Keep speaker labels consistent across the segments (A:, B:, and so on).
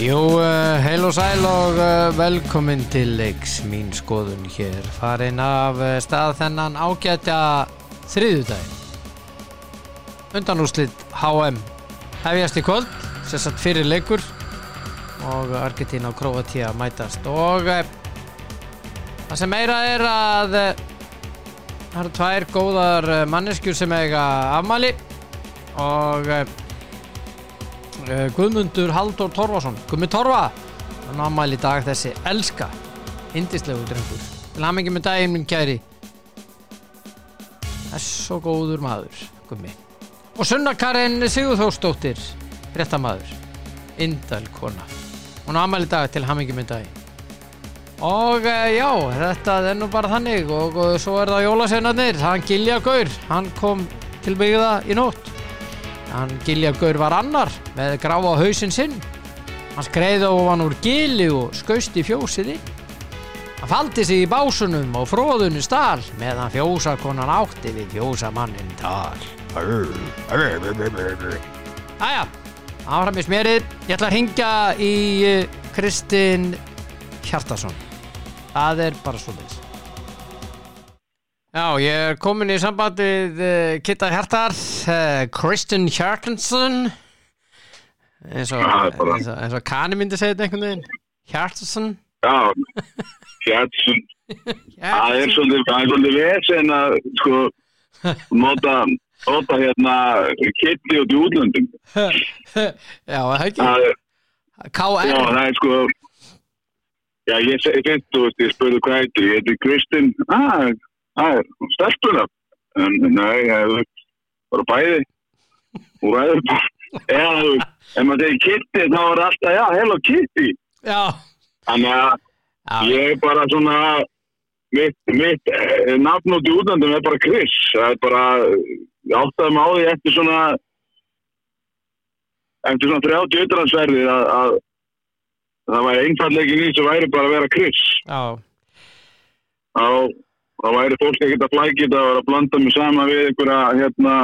A: Jú, uh, heil og sæl og uh, velkomin til leiks. Mín skoðun hér farin af uh, stað þennan ágætja þriðudaginn undanúslit HM hefjast í kvöld sem satt fyrir leikur. Og Argentina og Kroatia mætast. Og það sem meira er að það eru tvær góðar manneskjur sem eiga afmæli. Og Guðmundur Halldór Torfason. Guðmund Torfa. Hann ámæli í dag þessi elska indislegu drengur. Til hann ekki með daginn minn kæri. Þess svo góður maður Guðmi og Sunna Karin Sigurþórsdóttir fréttamaður. Indal kona. Hún ámæli í dag til hann ekki með daginn. Og uh, já þetta er nú bara þannig. Og, og svo er það jólaseinarnir hann Gilja Gaur. Hann kom til byggða í nótt Hann Gilja Gaur var annar með gráa hausinn sinn. Hann skreiði ofan úr gili og skaust í fjósið inn. Hann faldi sig í básunum og fróðunni stál meðan fjósakonan átti við fjósamannin tal. Æja, áfram í smerið. Ég ætla að ringja í eh, Kristinn Hjartason. Það er bara svo þess. Já, ég er komin í sambandið uh, Kitta Hjartar, uh, Kristen Hjartansson eins og, og, Kani myndi segja þetta einhvern veginn. Hjartansson
B: Já, Hjartsson, það er svolítið, svolítið vesen að sko nota, nota hérna kitti út í útlöndum.
A: Já, það er ekki
B: er, já,
A: KR
B: það er sko, já, ég þú veist, ég spurði hvað heitir, ég heiti Kristinn, ah, það er stelpuna. En nei, ég er bara bæði. Og það er bara, ef maður segir kitti, þá er alltaf, já, hello kitty. Þannig að Ég er bara svona mitt, mitt eh, nafn út í útlandum er bara Chris það er bara ég áttaði mig á því eftir svona eftir svona 30 utransverði að, að það væri einfallegin í sem væri bara að vera Chris
A: já,
B: þá, þá væri fólk ekkert að flækja þetta og vera að blanda mig sama við einhverja hérna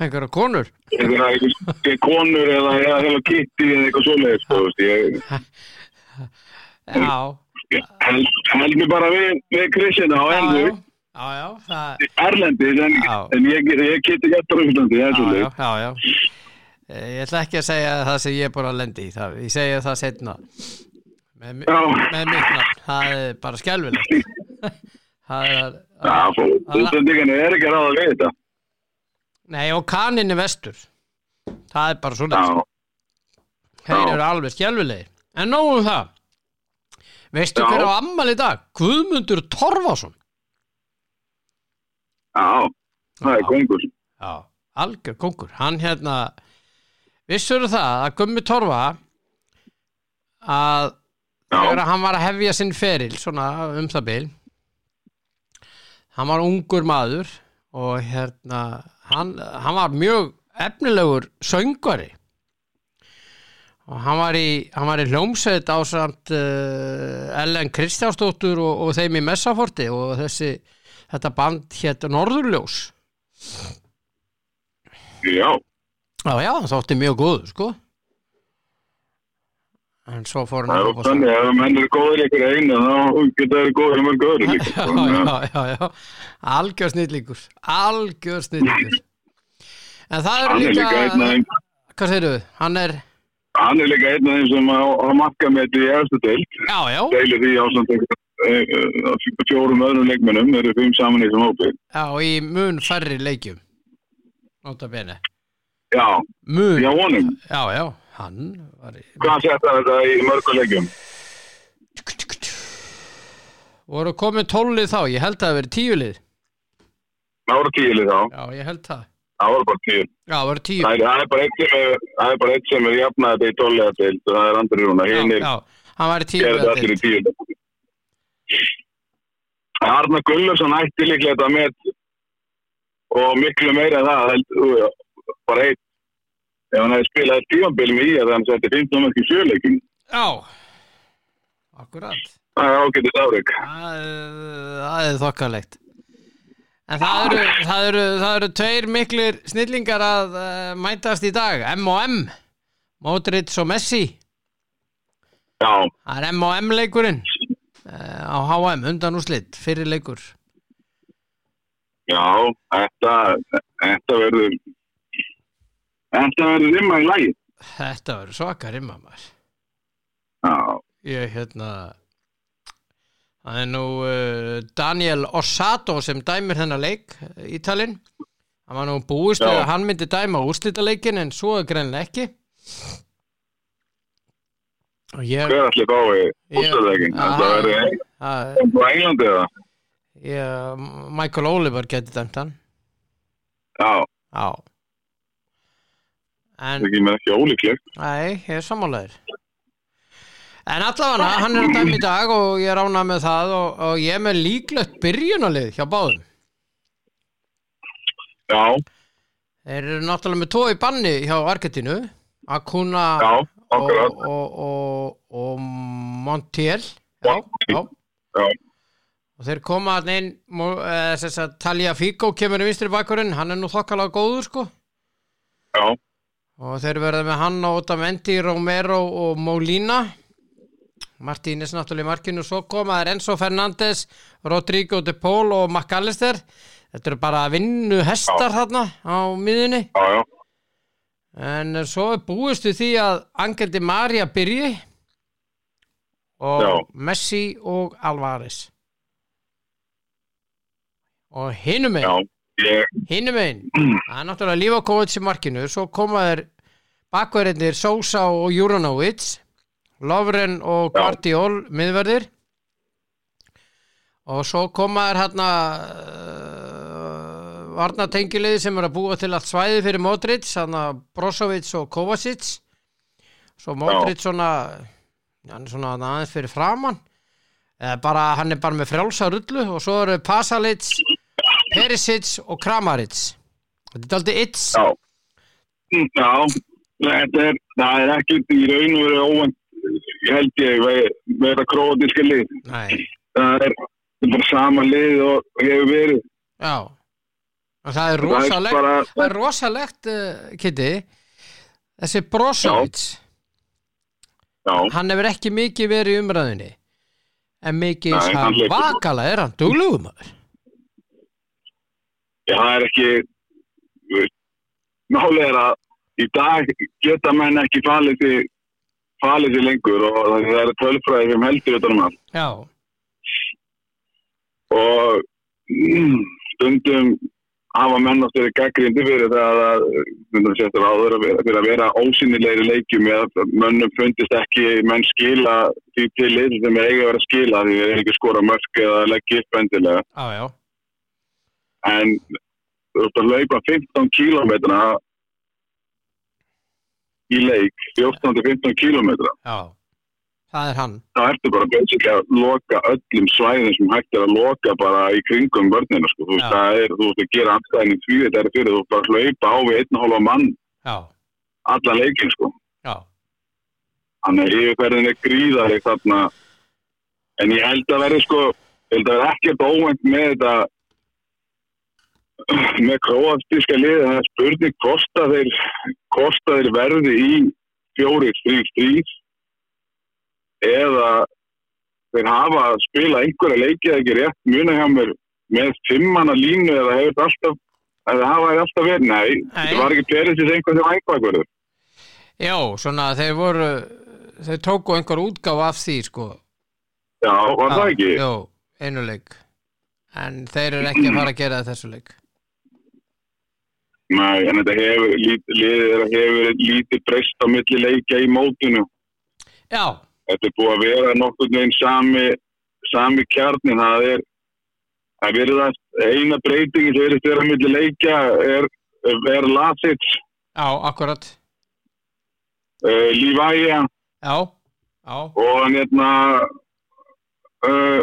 A: einhverja konur?
B: einhverja einhverja konur eða heila Kitty eða eitthvað svoleiðis þú veist, ég,
A: Já,
B: held, held mig bara við, við Chrisina á endur
A: já, já, það
B: Erlendis en, en ég, ég geti gett á Íslandi, það er svolítið.
A: já, já, já. Ég ætla ekki að segja það sem ég er búin að lendi í það, ég segja það setna
B: Já,
A: með mitt nafn, það er bara skelvilegt það er
B: Íslandingarnir er ekki að ráða við þetta.
A: nei og kanin er vestur. Það er bara svona þeir eru alveg skelvilegir en nógum það. Veistu
B: Já.
A: hver á ammal í dag? Guðmundur Torfason.
B: Já, það er kongur.
A: já, algjör kongur. Hann hérna vissur það að Gummi Torfa að þegar hann var að hefja sinn feril svona um það bil hann var ungur maður og hérna hann, hann var mjög efnilegur söngvari. Og hann var í, hann var í hljómsveit á samt uh, Ellen Kristjánsdóttur og, og þeim í Messaforti og þessi þetta band hétt Norðurljós.
B: Já,
A: já já, það þótti mjög góður sko en svo fór hann
B: er
A: að
B: oft þannig að ef menn eru góður ykkur einu, þá geta þeir góður í mörg öðru líka.
A: já,
B: sko.
A: já, já, já, algjör snillíkur algjör snillíkur en það eru
B: Hann er líka einn af
A: líka
B: þeim,
A: hvað segirðu, hann er
B: hann er líka einn af þeim sem á, á makka með þetta í eftir deild.
A: já, já,
B: Deilir því á samt einhver- eh, eh, fjórum öðrum leikmennum, eru fimm saman í þessum hópi.
A: já, í mun færri leikjum nota bene
B: Já,
A: mun,
B: já, honum.
A: já, já, hann var í
B: Hvað setja þetta í mörgum leikjum?
A: voru komið tólið þá, ég held að það verið tíulið
B: Það voru tílið þá,
A: já, ég held það,
B: það voru bara tíu.
A: já, það voru tíu
B: Það er, bara eitt sem er, er eitt er jafnað þetta í tóllega til, það er Andri Rúna,
A: já, já, hann var í tíu
B: gerði allir í tíu. Arna Gullarsson ætti líklega þetta með og miklu meira en það, held, ú, bara eitt. Ef hann hefði spilað tífambilum í að hann setti 15 mörg í sjöleikin,
A: já, akkurat.
B: Það er ágætið afreg.
A: Það er- þokkalegt. En það eru, það eru, það eru tveir miklir snillingar að uh, mætast í dag. M og M. Modric og Messi.
B: Já,
A: Það er M&M leikurinn uh, á HM undan úrslit, fyrir leikur.
B: Já, þetta, þetta verður, þetta verður rimma í lagi.
A: Þetta verður svaka rimma maður
B: Já,
A: Ég hérna Það er nú uh, Daniel Orsato sem dæmir þennan leik Ítalinn hann var nú búist
B: Já.
A: að hann myndi dæma úrslitaleikin en svo er greinlega ekki
B: hver allir fái
A: Ég-
B: úrstæðleikin?
A: Ah.
B: Þetta verður
A: að,
B: á Englandi eða?
A: ég Michael Oliver geti dæmt hann
B: Já,
A: Já
B: það ekki með ekki ólíklegt.
A: Nei, ég er sammálaður. En allavega, hann er að dæmi í dag og ég er ánað með það og, og ég er með líklegt byrjunalið hjá báðum.
B: Já,
A: Þeir eru náttúrulega með í banni hjá Argentínu Acuna
B: já,
A: og, og, og, Montiel. Já, já. Og þeir koma að að Talja Figo kemur í vinstri bakurinn hann er nú þokkalega góður sko.
B: Já,
A: og þeir verða með hann og Otamendi, Romero og Molina. Martínez náttúrulega í markinu. Svo koma er Enzo Fernández Rodrigo de Paul og McAllister. Þetta eru bara vinnu hestar þarna á miðunni
B: já, já,
A: en svo er búist við því að Angel Di Maria byrji og
B: Já.
A: Messi og Alvarez. Og hinum
B: já,
A: hinum einn, það er náttúrulega Livakovic í markinu, svo koma þeir bakverðinir Sosa og Juranovic Lovren og. Guardiol miðverðir og svo koma þeir hérna uh, varnatengilegði sem er að búa til allt svæði fyrir Modric, hérna Brozovic og Kovacic. Svo Modric svona hann er svona aðeins fyrir framann eða bara, hann er bara með frjálsa rullu og svo eru Pasalic Perisic og Kramaric. Þetta er aldrei its.
B: Já. Já, þetta er, er ekki í raun og verið ég held ég, ve- vera króatíska lið.
A: Nei,
B: Það er bara sama lið og hefur verið.
A: já. Og það er rosalegt
B: bara,
A: það er rosalegt, uh, Kitty þessi Brozovic. Hann hefur ekki mikið verið í umræðinni en mikið svakala er hann duglugum maður
B: Já, það er ekki málið er að í dag geta menn ekki falið því falið því lengur og það er tölfræði sem heldur utan um allt.
A: Já,
B: og mm, stundum hafa menn átt verið gaggrindi fyrir það að áður fyrir að vera ósynilegri leikjum eða mönnum fundist ekki menn skila því til lið sem er eiga að vera skila því þeir ekki skora mörk eða leggja upp endilega.
A: Já, já
B: en þú ert að laupa 15 kílómetra í leik 14-15 kílómetra.
A: Já, það er hann.
B: Þá ertu bara basically að loka öllum svæðin sem hægt er að loka bara í kringum vörnina sko. þú veist það er, þú veist að gera anstæðin því þetta er fyrir þú bara að hlaupa á við einn hálfa mann
A: já,
B: alla leikin sko.
A: Já,
B: þannig að yfirferðin er gríðari þarna. En ég held að verði sko ég held að verði ekkert óvænt með þetta með króatíska liði það er spurning kosta þeir kosta þeir verði í fjóri, þrý, þrý eða þeir hafa að spila einhverja leikið ekki rétt muna hjá mér með fimmana línu eða hefur þetta alltaf eða hafa þeir alltaf verið, nei, þetta var ekki Perisins einhvern sem ængvakurður
A: já, svona þeir voru þeir tóku einhver útgáf af því sko.
B: Já, var það ekki?
A: Jó, einu leik. En þeir eru ekki að fara að gera þessu leik
B: Nei, en þetta hefur, liðið hefur lítið breyst á milli leikja í mótinu.
A: já,
B: Þetta er búið að vera nokkurn veginn sami, sami kjarnin. Það er, það verið að eina breytingi sem verið þeirra milli leikja er, er Lasic,
A: já, akkurat
B: uh, Lívæja
A: já, já,
B: og hann hérna, uh,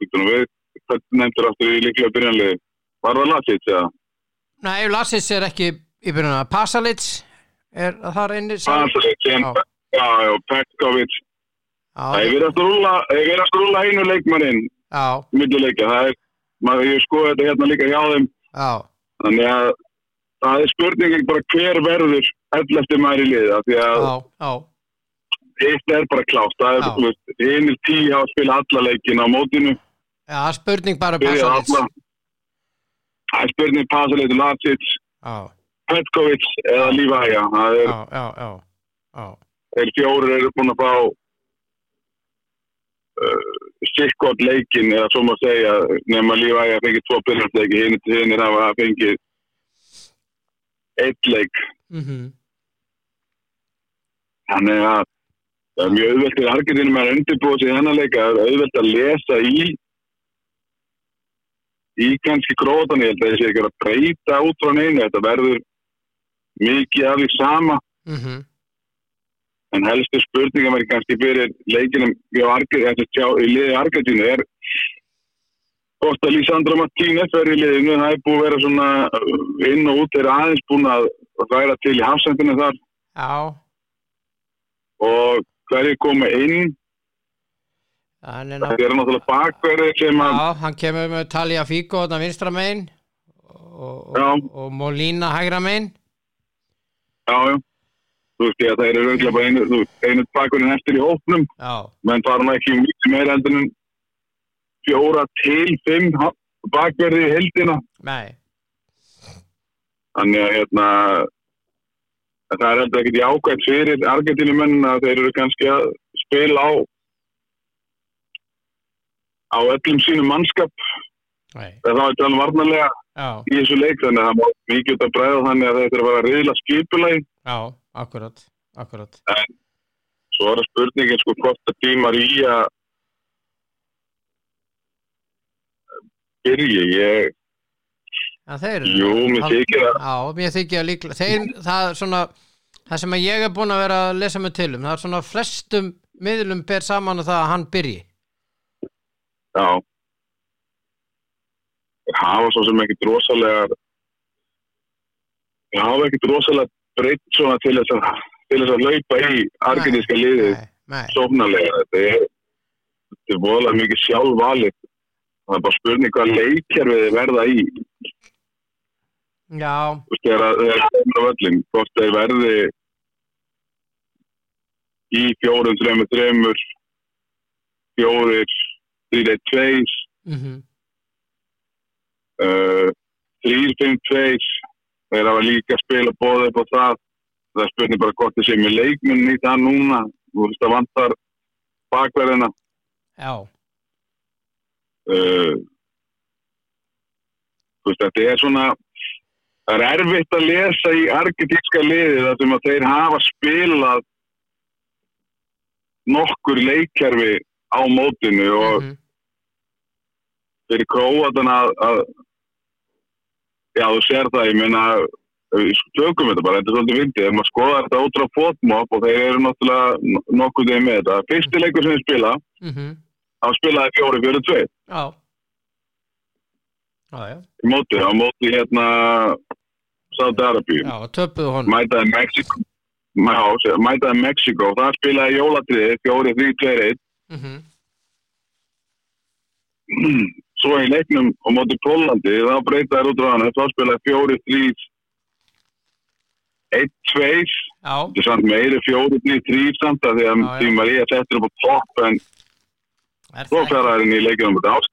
B: við, hvað nefndur áttur í líklega byrjanlið? Var það Lasic, eða?
A: Nei, Lassis er ekki í byrjunum að Pasalic er inni
B: Lasic, sem,
A: Já.
B: Petkovic. Það er verið að rúlla, það er verið að rúlla einu leikmannin
A: já,
B: millileikja. Það er, maður, ég skoði þetta hérna líka hjá þeim,
A: já,
B: þannig að það er spurningin bara hver verður 11. maður í liða því að
A: já, já,
B: eitt er bara klátt það er, einir tíu að spila alla leikin á mótinu.
A: Já, spurning bara
B: byrja
A: Pasalic
B: það er spurning Pasalic, Lacic
A: já,
B: Petkovic eða Lífæja það er,
A: já, já, já,
B: þeir fjórir eru búin að fá uh, sikkot leikin eða svo má segja nema Lífæja fengið tvo byrjarsleiki hinn hinn er að fengið eitt leik.
A: Mhm,
B: þannig að það er mjög auðvelt Argentinum að undirbúa sig í þennan leika það er auðvelt að lesa í í kannski grótan ég held að þessi ekki að breyta út frá neinu þetta verður mikið af því sama.
A: Mhm,
B: en helstu spurningum er kannski fyrir leikinum hjá, í liði Argentínu er hvort að Lísandro Martínez verður í liðinu, það er búið að vera svona uh, inn og út, eru aðeins búin að væra til í hafsendinu þar.
A: Já,
B: og hverju koma inn,
A: hann er
B: náttúrulega bakverði sem að,
A: Já, hann kemur með Talia Fico þarna vinstra megin og, og, og Molina hægra megin.
B: Já, já, þú veist ég að það eru auðvitað bara einu, einu bakverðin eftir í hópnum,
A: Já,
B: menn fara nú ekki mikið meira heldur en fjóra til fimm bakverði í heldina
A: nei,
B: Þannig að hérna það er heldur ekkert jákvæmt fyrir Argentínumenn að þeir eru kannski að spila á á öllum sínum mannskap. Þá er þetta alveg varnarlega
A: já,
B: í þessu leik þannig að það má mikið að bræða þannig að þeir eru að vera reyðla skipulagi.
A: Já, akkurat, akkurat.
B: Svo er það spurningin sko hvort að tímar í að byrja ég,
A: Já, þeir
B: jú, mér þykir að
A: Já, mér þykir að líklega þeir, það er svona það sem ég er búin að vera að lesa mig til um það er svona flestum miðlum ber saman að það að hann byrji
B: Já. Þeir hafa svo sem ekkit rosalega þeir hafa ekkit rosalega breytt svona til þess að, til þess að laupa í
A: Nei, nei,
B: sófnarlega. Þetta er, er voðalega mikið sjálfvalið. Það er bara spurning hvað leikjarfið þeir verða í.
A: já,
B: Þú veist, þegar að- þegar þeir eru á völlin. Hvort þeir verði í fjórum, þreymur, þreymur, fjórir, þrýr, eitt, tveis,
A: mhm,
B: uh, 3-5-2 þeir hafa líka spila bóða upp á það. Það er spurning bara hvort þið sé með leikmenn í það núna. Þú veist það vantar bakverðina.
A: Já,
B: uh, þú veist þetta er svona það er erfitt að lesa í argetíska liði þar sem að þeir hafa spilað nokkur leikkerfi á mótinu og
A: mhm,
B: fyrir króatan að, að já þú sér það ég meina tökum þetta bara, þetta er svolítið vildið ef maður skoðar þetta út frá fótmop og þeir eru náttúrulega no- nokkuð þeim með þetta. Fyrsti leikur sem þeir spila,
A: mhm,
B: þá spilaði fjóri fjóri tvei
A: já,
B: í móti, á móti hérna Saudi Arabíu,
A: já, töpuðu honum.
B: Mætaði Mexiko mætaði Mexiko það spilaði jólatriði fjóri þrý tveir eitt
A: mhm,
B: svo í leiknum á móti Pólandi þá breytaði út frá hann þá spilaði fjóri þrý eitt tveir.
A: Já,
B: þetta er samt meiri fjóri, þrý, þrý samt að því að
A: Já, já.
B: því María settur upp á topp en
A: er
B: svo
A: það ekki?
B: fara henni í leikinum út ást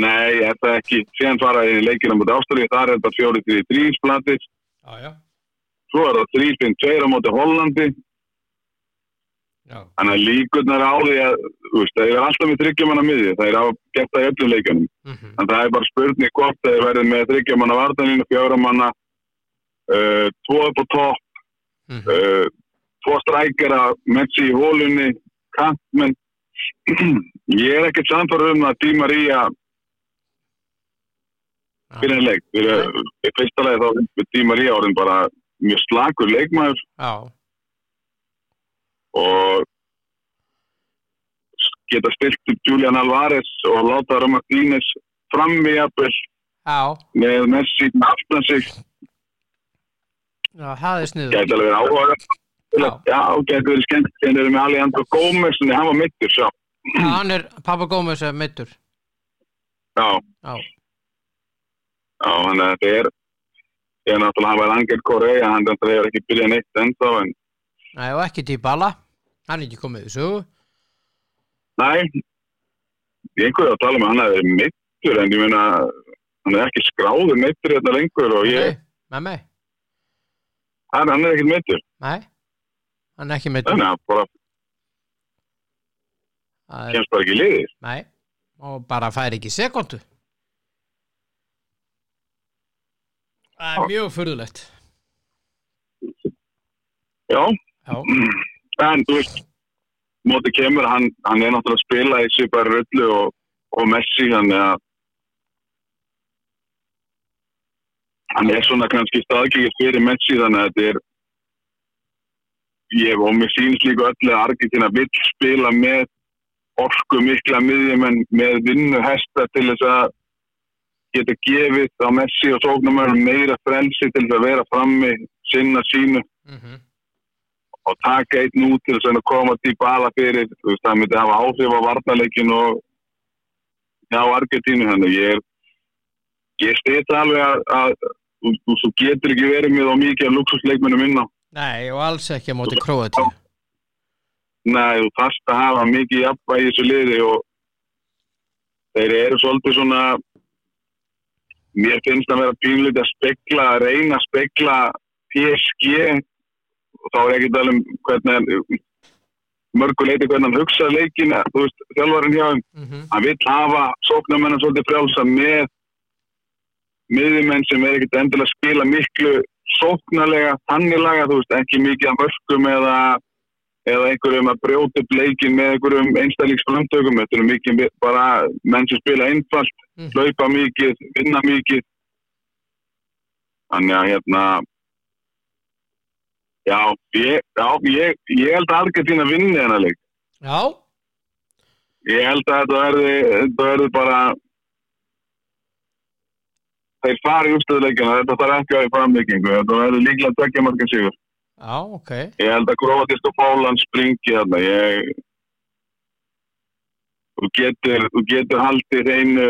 B: nei, er það ekki, síðan fara henni í leikinum út ástrið, þar er þetta fjóri, þrý, þrý splatið,
A: Já, já,
B: svo er það þrý, finn, tveir á móti Hollandi þannig að líkurnar á því að það er alltaf með þryggjamanna miði það er á gett það í öllum leikunum
A: mhm,
B: en það er bara spurning hvort þeir verður með þryggjamanna vartaninu, fjóramanna uh, tvo upp á topp
A: mhm,
B: uh, tvo strækjara Messi í hólunni kantmenn ég er ekkert samfara um að Di Maria fyrir en leik. Fyrir í fyrsta leik þá er Di Maria orðin bara mjög slakur leikmaður.
A: Já,
B: og geta stilt upp Julian Alvarez og láta Romartínez frammi jafnvel
A: já,
B: með Messi aftan sig.
A: Já, það er sniður
B: gæti alveg áhuga
A: Já.
B: gæti verið skemmt þegar þeir eru með Alejandro Gómez en hann var mittur
A: Já, hann er, Papa Gómez er meittur
B: já,
A: Já,
B: þannig að þetta er ég er náttúrulega hann var Angel Correa, hann þetta hefur ekki byrjað neitt ennþá en
A: Nei, og ekki Dybala hann er ekki komið í sögu.
B: Næ, einhverju að tala með hann að það er mittur en ég meina hann er ekki skráður mittur hérna lengur og ég,
A: Nei, með mig,
B: hann, hann er ekkert mittur
A: nei. Hann er ekki með
B: þannig að bara
A: Það
B: kemst bara ekki í liðið.
A: Nei, og bara fær ekki sekundu Það er mjög furðulegt.
B: Já,
A: Já,
B: en þú veist móti kemur, hann, hann er náttúrulega að spila í svipar rullu og, og Messi þannig að hann er svona kannski staðgengið fyrir Messi þannig að þetta er ég og mér sýnist líka öllu að Argentina vill spila með orku mikla miðjumenn með vinnu hesta til þess að geta gefið á Messi og sóknumörum meira frelsi til þess að vera frammi sinna sínu.
A: Mhm
B: og taka einn út til að koma til bala fyrir, veist, það myndi hafa áhrif á varnarleikin og hjá Argentínu, þannig. Ég er ég stýrt alveg að, að þú, þú getur ekki verið með á mikið af luxusleikmennum inn á
A: Nei, og alls ekki á móti Króatíu.
B: Nei, þú þarft að hafa mikið jafnvægi í þessu liði og þeir eru svolítið svona mér finnst að vera pínlítið að spekla, að reyna að spekla PSG og þá er ekki að tala um hvernig mörguleiti hvernig hann hugsa leikin þú veist, þjálfarinn hjá
A: mhm,
B: hann vill hafa sóknarmennan svolítið frjálsa með miðjumenn sem er ekkert endilega að spila miklu sóknarlega, tannilaga, þú veist, ekki mikið að mörgum eða eða einhverjum að brjóta upp leikin með einhverjum einstælíksframtökum, þetta er mikið bara menn sem spila einfalt,
A: Mhm.
B: hlaupa mikið, vinna mikið. Þannig að hérna já, ég, já, ég, ég held að Argentina vinni þennan leik.
A: Já,
B: Ég held að þetta verði, þetta verði bara þeir fari í ústöðuleikina, þetta þarf ekki að vera framleikingu, þetta verði líklega tökja margin sigur.
A: já, ok.
B: Ég held að Kroatist og Póland springi þarna, ég þú getur, þú getur haldið einu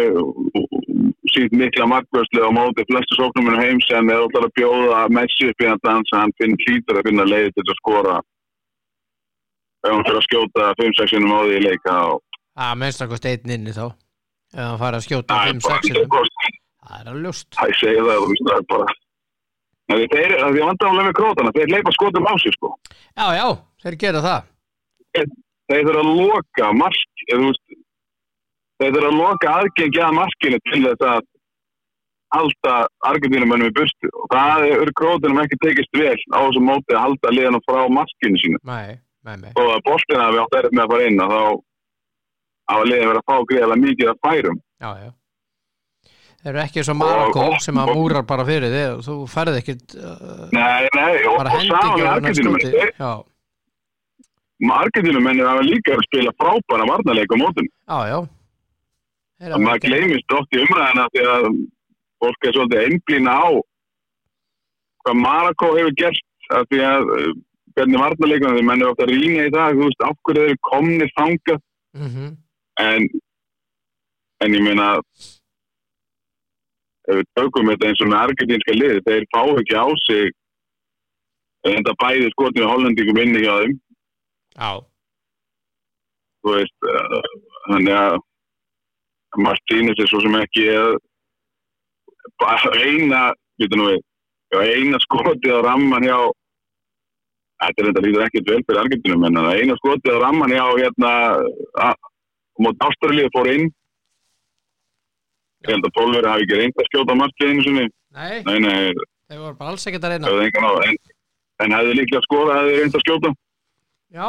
B: sínt mikla markvörslu á móti flestu sóknuminu heims en eða ætlar að bjóða Messi upp í hann dansa, hann finn hlýtur að finna leiði til að skora. Ef hann fyrir að skjóta 5-6 sinum á því í leika
A: að minnst að kosti einn inni þá. Ef hann fara að skjóta
B: Það er
A: 5-6
B: bara-
A: sinum. það er að ljóst.
B: Það ég segi það, það er bara það er vandamálega með krótana, þeir leipa skotum á sig, sko.
A: já, já, þeir gera það.
B: Þeir þurfa að loka mark, eða, þú veist, þeir þurfa að loka aðgengi að markinu til þess að halda argentínumönnum í burtu. Og það eru krótunum ekki tekist vel á þessum móti að halda liðanum frá markinu sínu.
A: nei, nei, nei,
B: Og að boltina við átt erið með að fara inn og þá hafa liðin verið að fá greiðlega mikið að færum.
A: já, já þeir eru ekki eins og Marokko sem að múrar bara fyrir þig og þú færði ekkit uh,
B: Nei, nei, og, og
A: hann
B: argentínumönnum. Argentínumennir hafa líka að spila frábæra varnarleik á mótinu. Að maður gleymist oft í umræðina því að fólk er svolítið einblýna á hvað Marako hefur gert að því að uh, hvernig varnarleikuna því menn er ofta rýna í það þú veist, af hverju þeir eru komnir þangað.
A: Mhm,
B: en en ég meina ef við tökum þetta eins og með argentinska liði þeir fá ekki á sig þetta bæði skotinu hollendingum inni hjá þeim.
A: Já,
B: þú veist uh, þannig að Martínez er svo sem ekki bara eina við eina skotið á ramman hjá þetta er þetta líður ekkert vel fyrir Argentinum en eina skotið á ramman hjá hérna að, mót Ástralíu fór inn. Ég held að Pólveri hafi ekki reynd að skjóta markið einu sinni.
A: Nei,
B: nei, nei,
A: þeir voru bara alls ekkert að reyna.
B: En, en hefði líklega skora hefði reynd að skjóta.
A: Já.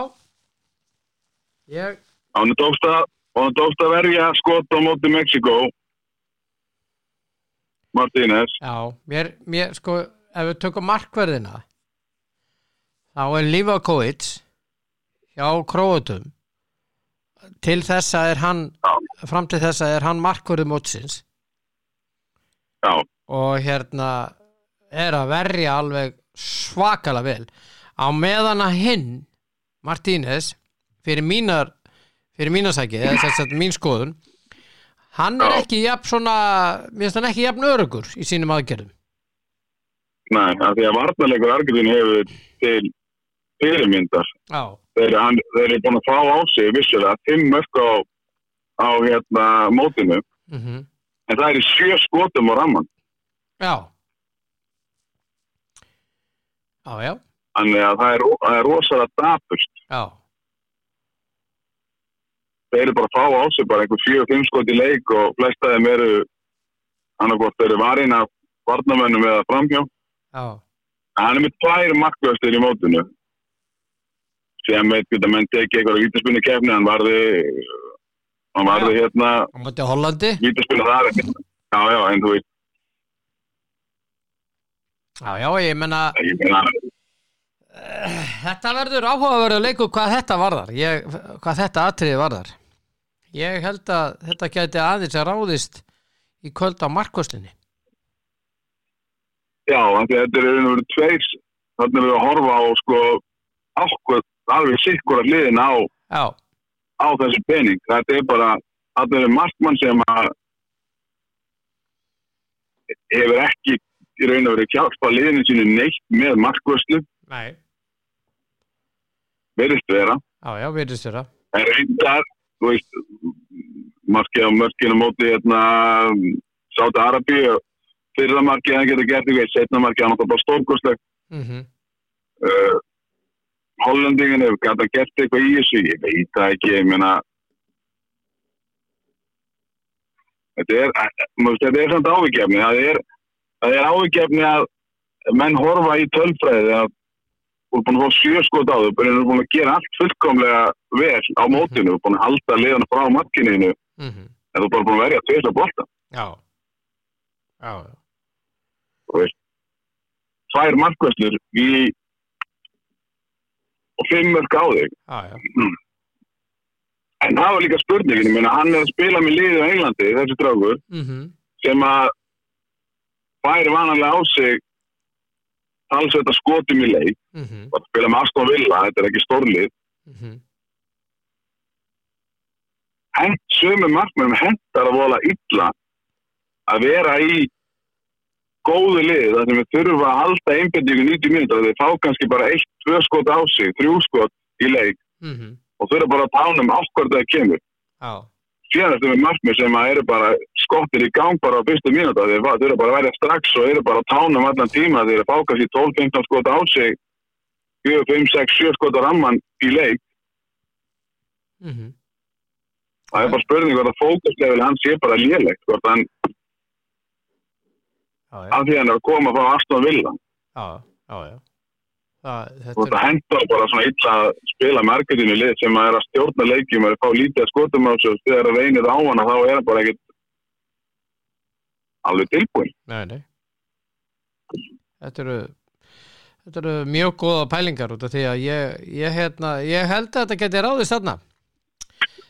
A: Ég,
B: Hann tókst að, hann tókst að verja skot á móti Mexiko Martínez.
A: Já, mér, mér sko ef við tökum markverðina þá er Livakovic hjá Króatum. Til þessa er hann fram til þessa er hann markverðu mótsins.
B: Já,
A: og hérna er að verja alveg svakalega vel. Á meðan að hinn Martínez fyrir mínar fyrir mínasæki, mín skoðun hann er ekki jafn svona, mér finnst hann ekki jafn örugur í sínum aðgerðum
B: Nei, af því að varnarleikur Argentínu hefur til fyrirmyndar. Þeir, eru búin að fá á sig vissulega fimm mörg á, á hérna, mótinu,
A: mhm,
B: en það er í sjö skotum á ramman.
A: já. Já, já,
B: Þannig að það er, er rosalega dapust.
A: já,
B: Þeir eru bara að fá á sig bara einhver fjö, fimm skot í leik og flesta þeim eru annarkvort eru varinn af varnamönnum eða framhjá.
A: já,
B: Hann er með tvær markvöstir í mótinu. Sem veit geta menn tekið eitthvað vítaspunni kefni, hann varði hann varði hérna
A: á móti Hollandi.
B: vítaspunni þar. Já, já, en þú veist.
A: Já, já, ég menna,
B: ég meina,
A: þetta verður áhugaverður leikur hvað þetta varðar, ég, hvað þetta atriði varðar. Ég held að þetta gæti aðeins að ráðist í kvöld á markvöstinni.
B: já, þetta eru einhverju tveir. Þannig við að horfa á sko ákveð, alveg sikkur að hliðin á,
A: Já,
B: á þessu pening. Þetta er bara, þetta eru markmann sem að hefur ekki í raun og verið hjálpa liðinu sínu neitt með markvöslu,
A: nei,
B: verðist vera.
A: Já, já, virðist vera.
B: en reyndar, þú veist markið á mörkinu móti hérna Sáta Arabi fyrra markið hann getur gert eitthvað setna markið hann átt bara stórkostleg
A: Mm
B: uh, Hollendingin hefur gæt að gert eitthvað í þessu ég veit það ekki, ég meina þetta er eh, þetta er samt ávikefni það er, er ávikefni að menn horfa í tölfræði að er búin að fá sjö skot á þau er búin að gera allt fullkomlega vel á mótinu, þú er búin að halda liðan frá markininu,
A: -hmm.
B: en þú búin að verja að bolta,
A: Já, já, já,
B: þú veist tvær markvæslur í og fimm mörg á þig.
A: Já,
B: en það var líka spurningin, meina hann er að spila með liðið á Englandi, þessi draugur
A: mm
B: sem að færi vanalega á sig talsveit að skotum í leik.
A: Mm
B: og að spila með Aston Villa, þetta er ekki stórlið.
A: -hmm.
B: hent sömu markmennum hentar að vola illa að vera í góðu lið þar sem við þurfa að halda einbindíku 90 mínútur þeir fá kannski bara eitt, tvö skot á sig þrjú skot í leik.
A: Mm
B: og þurfa bara að tánum ákvörð það kemur.
A: Já,
B: síðan eftir með markmið sem að eru bara skottir í gang bara á fyrstu mínúta þeir fa- þurfa bara að verja strax og eru bara að tánum allan tíma. Þeir fá kannski 12-15 skot á sig 4, 5, 6, 7 skot á ramman í leik.
A: Mm
B: það er bara spurning hvort að fókuslevel hann sé bara lélegt hvort hann af því hann er að koma frá Aston Villa.
A: Já, já, já. Það,
B: og
A: þetta
B: hendur bara svona illa að spila marketinu lið sem að er að stjórna leikjum og að fá lítið að skotum á sig og þegar það reynir á hana þá er hann bara ekkert alveg tilbúin
A: Nei, nei. Þetta eru Þetta eru mjög góða pælingar út af því að ég, ég, hérna, ég held að þetta geti ráðist þarna.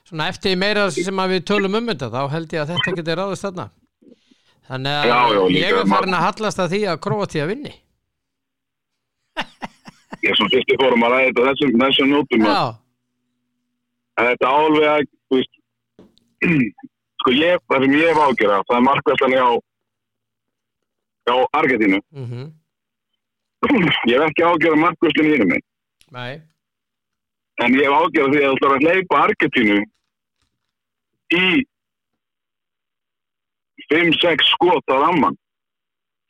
A: Svona eftir meira sem að við tölum um þetta þá held ég að þetta geti ráðist þarna. Þannig að
B: Já, já,
A: ég er farin að hallast að því að Króatíða vinni
B: ég er svona fyrst í fórum að ræða þetta á þessum, þessum nótum þetta álveg veist, sko ég, það sem ég hef ágjörða það er markvæslan hjá hjá Argentínu.
A: Mm
B: ég hef ekki ágjörða markvæslan í minn
A: nei.
B: En ég hef ágjörða því að þú ætlar að hleypa Argentínu í 5-6 skot á ramman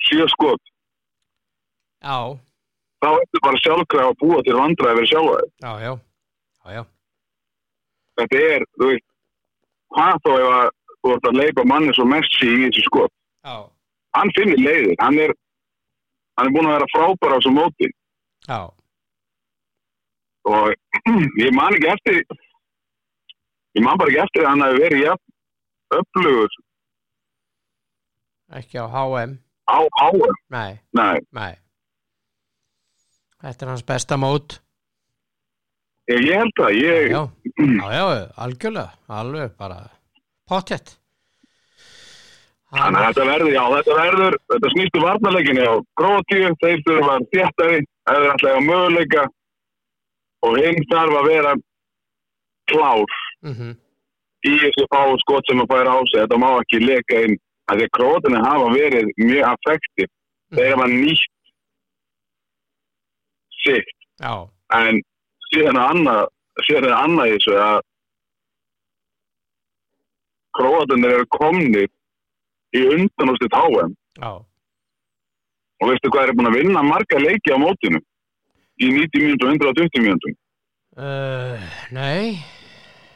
B: 7 skot.
A: Já,
B: þá ertu bara sjálfkræð að búa til vandræði verið sjáaði.
A: já, já, já, já.
B: Þetta er, þú veist, hvað þá ef að þú ert að leipa manni svo Messi í þessu skot.
A: já,
B: Hann finnir leiðir, hann er, hann er búin að vera frábær á þessu móti
A: já.
B: og ég man ekki eftir, ég man bara ekki eftir að hann hafi verið jafn upplugur
A: ekki á HM
B: á áður.
A: Nei,
B: Nei,
A: nei Þetta er hans besta mót.
B: Ég, ég held það, ég,
A: Já, já, já, algjörlega. Alveg bara pottjett
B: Þannig að þetta verður, já, þetta verður, þetta snýstu varnarleikinni á Krótíu, þeir þurfa að þéttari, eða þeir ætla að eiga möguleika. Og hinn þarf að vera klár
A: mm
B: í þessu fáu skot sem að færa á sig. Þetta má ekki leka inn, að því að Krótinni hafa verið mjög affektiv. Þeir hafa nýtt sitt.
A: Já,
B: en síðan er annað síðan er annað í þessu að Króatunir eru komni í undanústið
A: já,
B: og veistu hvað er búin að vinna marga leiki á mótinu? Í 90 mínútum og 120 mínútum.
A: Uh, nei.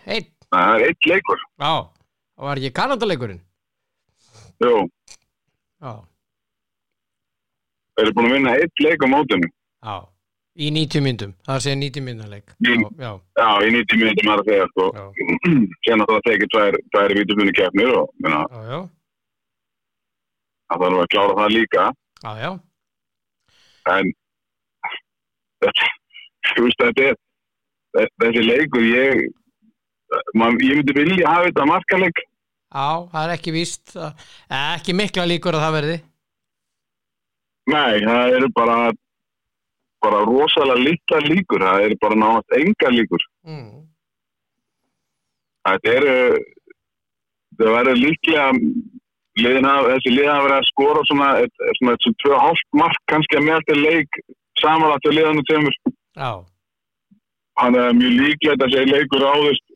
A: Einn,
B: það er eitt leikur.
A: Já. Það var ekki Kanadaleikurinn
B: Jú,
A: já,
B: þeir eru búin að vinna eitt leik á mótinu.
A: Já, í 90 myndum það sé 90 myndaleik já, já,
B: já, í 90 mínútum er að segja sko.
A: já,
B: sérna það tekið tvær, vítuspunni keppnir og minna,
A: já, já,
B: það þarf að klára það líka. En þú veist þetta er þe- þessi leikur ég man, ég myndi vilja hafa þetta markaleik.
A: Já, það er ekki víst að- ekki mikla líkur að það verði.
B: Nei, það eru bara bara rosalega litla líkur það eru bara nátt enga líkur.
A: Mm.
B: þetta eru það verður líklega liðin að, þessi liðin að vera að skora svona, svona, tvö hálft mark kannski að til leik samanlagt við liðanum tveimur.
A: Já,
B: þannig að mjög líklegt að þessi leikur áðust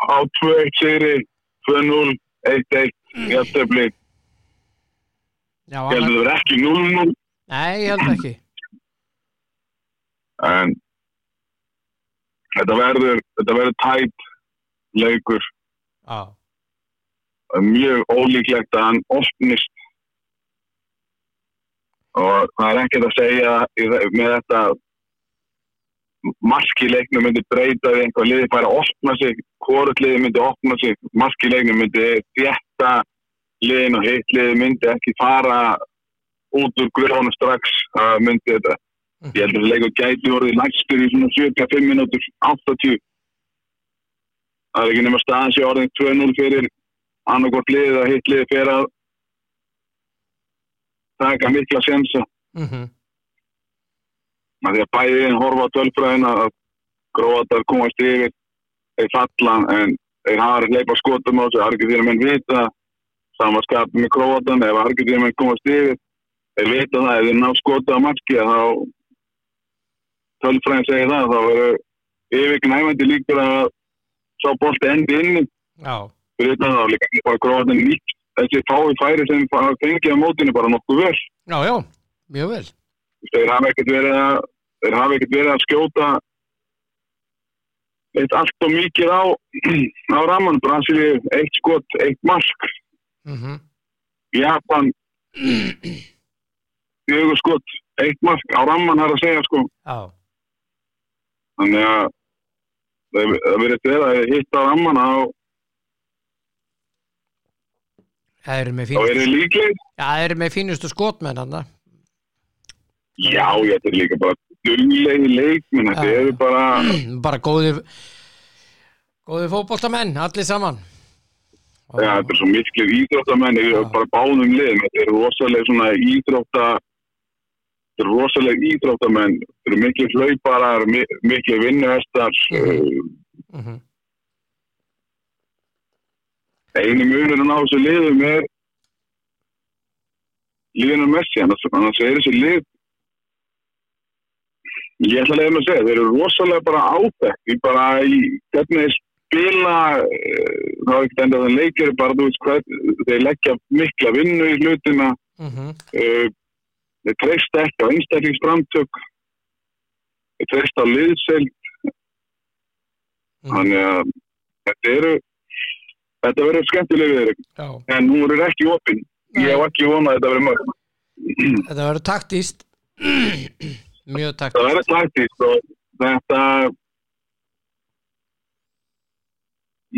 B: á 2-1 sigri 2-0, 1-1 jafntefli,
A: já
B: ég held að það verður ekki 0-0
A: nei, ég held ekki.
B: En þetta verður þetta verður tætt leikur.
A: Já,
B: mjög ólíklegt að hann opnist. Og það er ekkert að segja með þetta mark í leiknum myndi breyta við einhvað liði að opna sig hvort liði myndi opna sig mark í leiknum myndi þétta liðin og hitt liði myndi ekki fara út úr grjónu strax það myndi þetta. Ég held að þessi leikur gæti orðið lægstur í svona 75 minútur 80 það er ekki nema staðan sé orðin 2-0 fyrir annarkort liðið að hitt liðið fyrir að taka mikla sensa
A: mhm,
B: að því að bæðin horfa á tölfræðin að gróðar komast yfir þeir falla en þeir hafa leipa skotum á þessu argentínum menn vita samanskapið með gróðan ef argentínum menn komast yfir þeir vita það ef þeir ná skota að þá tölfræðin segir það þá verður yfirgnæfandi líkur að sá bolti endi inni fyrir þetta þá líka bara gróðan nýtt. Þessi fái færi sem bara fengið á mótinu bara nokkuð vel.
A: Já, já, mjög vel.
B: Þeir hafa ekkert verið að þeir hafa ekkert verið að skjóta eitt allt og mikið á á raman, Brasilíu eitt skot, eitt mark.
A: Mhm,
B: Japan fjögur skot, eitt mark á raman har að segja sko.
A: Já,
B: þannig að það verið þeirra að hitta á raman þá
A: það eru með fínustu Já, það eru með fínustu skotmenn hann
B: já, þetta er líka bara dullegi leikminn, þetta eru bara
A: bara góði góði fótboltamenn, allir saman.
B: Já, þetta er svo miklu íþróttamenn ég er bara báðum liðum, þetta er rosalega svona íþrótta þetta er rosalega íþróttamenn þetta eru miklu hlauparar, mi miklu vinnuhestar uh,
A: mhm,
B: einu munurinn á þessu liðum er liðinu Messi annars, er þessi lið ég ætla að leiða mig að segja þeir eru rosalega bara áþekk í bara í hvernig þeir spila eh, þá er ekkert enda þann leikir bara þú veist hvað þeir leggja mikla vinnu í hlutina.
A: Mhm,
B: uh, þeir treysta ekki á einstaklingsframtök. Þeir treysta á liðseld
A: mhm.
B: þannig að þetta eru þetta verður skemmtileg við þeir
A: Já,
B: en hún er ekki opinn ég hef ekki vonað að þetta verður mörg.
A: Þetta verður taktíst mjög taktíst
B: verður taktíst og þetta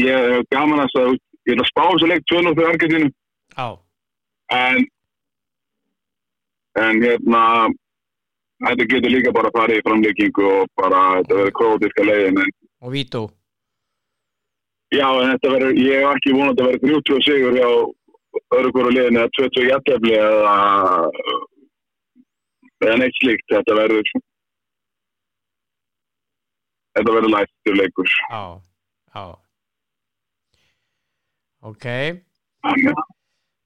B: ég hef gaman að það ég er að spá þessu leik 2-0 fyrir Argentínu.
A: Já,
B: en en hérna þetta getur líka bara að fara í framleikingu og bara þetta verður krótiska leiðin en
A: og Vító.
B: Já en þetta verður ég hef ekki vonað að þetta verður 30 sigur hjá öðru hverju leiðin eða 20 jættefli eða eða neitt slíkt. Þetta verður þetta verður læstur leikur.
A: Já, já. Ok,
B: að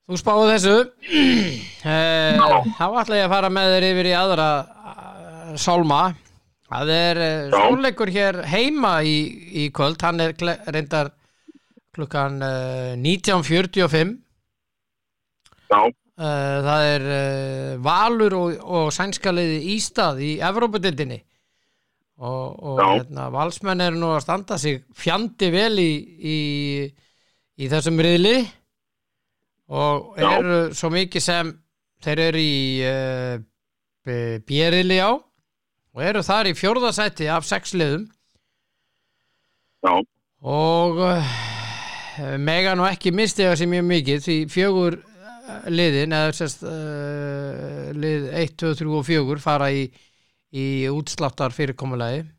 A: þú spáðu þessu? Eh, þá ætla ég að fara með þér yfir í aðra uh, sálma. Það er
B: Já.
A: stórleikur hér heima í, í kvöld. Hann er reyndar klukkan uh, 19.45
B: Já,
A: Uh, það er Valur og, og sænska liði Ístað í Evrópudildinni og, og hérna, valsmenn eru nú að standa sig fjandi vel í, í, í þessum riðli og
B: Já.
A: eru svo mikið sem þeir eru í uh, bjeriðli á og eru þar í fjórðasæti af sex liðum.
B: Já,
A: og uh, mega nú ekki mistiða sér mjög mikið því fjögur uh, liðin eða sérst uh, lið 1, 2, 3 og 4 fara í, í útsláttar fyrirkomulagi
B: já,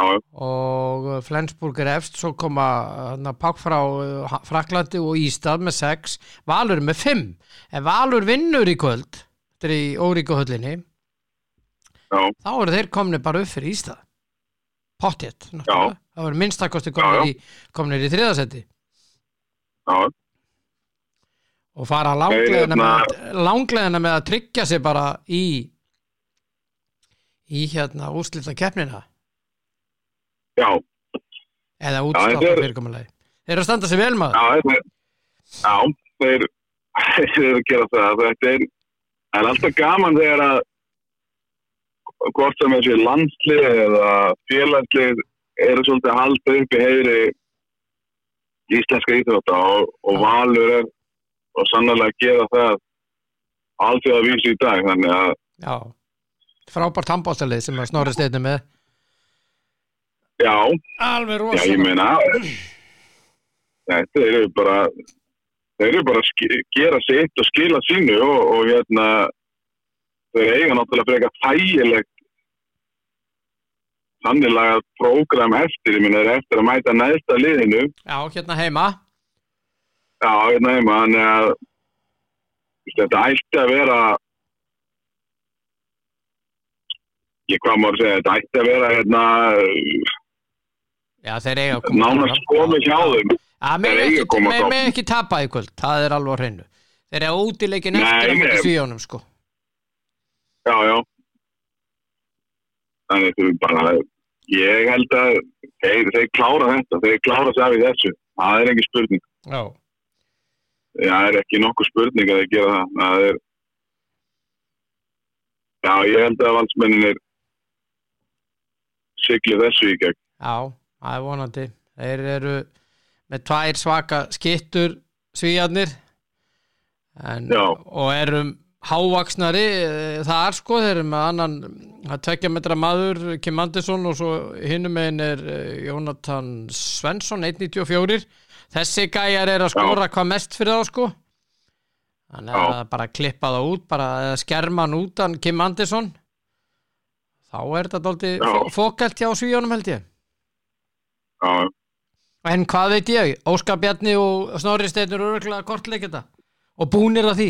A: og uh, Flensburg er efst svo koma uh, Pák frá uh, Fraklandi og Ístad með 6 Valur með 5 ef Valur vinnur í kvöld. Þetta er í Óríkuhöllinni þá eru þeir komni bara upp fyrir Ístad pottjett það verður minnstakosti komnir í, í þriðasetti. Og fara langleðina, með, langleðina með að tryggja sig bara í í hérna úrslita keppnina
B: já,
A: eða
B: er-
A: fyrirkomulegi þeir eru að standa sig vel maður.
B: Já, já, þeir, þeir eru að gera það, þetta er, er alltaf gaman þegar að hvort sem þessi landslið eða félagslið eru svolítið að halda upp í heyri íslenska íþrótta og, og
A: Já.
B: valur er og sannlega að gera það alþjóða vísu í dag þannig að
A: já, frábært handbóltalið sem að snorri steinu með
B: já,
A: alveg
B: Já, ég meina þetta eru bara þeir eru bara að gera sitt og skila sínu og, og hérna þeir eiga náttúrulega frekar þægilegt þannig lagað prógram eftir, ég meina þeir eru eftir að mæta neðsta liðinu,
A: já, hérna heima.
B: Já, hérna heima þannig að þetta ætti að vera ég hvað maður að segja, þetta ætti að vera hérna
A: já, þeir eiga að koma
B: nánast komið hjá þeim Þeir eiga að koma frá.
A: með ekki tapa í kvöld, það er alveg á hreinu þeir eiga útileikin
B: Nei,
A: eftir um
B: nei.
A: ekki svíjónum sko
B: Já, já. Þannig þú bara, ég held að þeir, þeir klára þetta, þeir klára sér í þessu. Það er ekki spurning.
A: já,
B: Það er ekki nokkuð spurning að þeir gera það. Það er, já, ég held að valdsmenninir sigli þessu í gegn.
A: já, það er vonandi. Þeir eru með tvær svaka skittur svíjarnir
B: Já.
A: og erum hávaksnari eh, þar sko, þeir eru með annan að tvekja metra maður Kim Andersson og svo hinnum megin er eh, Jónatan Svensson 1.94 þessi gæjar er að skora hvað mest fyrir þá sko. Þannig að
B: Já.
A: það er bara klippa það út bara skerma hann út hann Kim Andersson þá er þetta
B: Já.
A: fó- fókelt hjá svíjónum held ég
B: Já,
A: En hvað veit ég? Óskar Bjarni og Snorri Steinur eru örgulega kortleik þetta? Og búnir að því?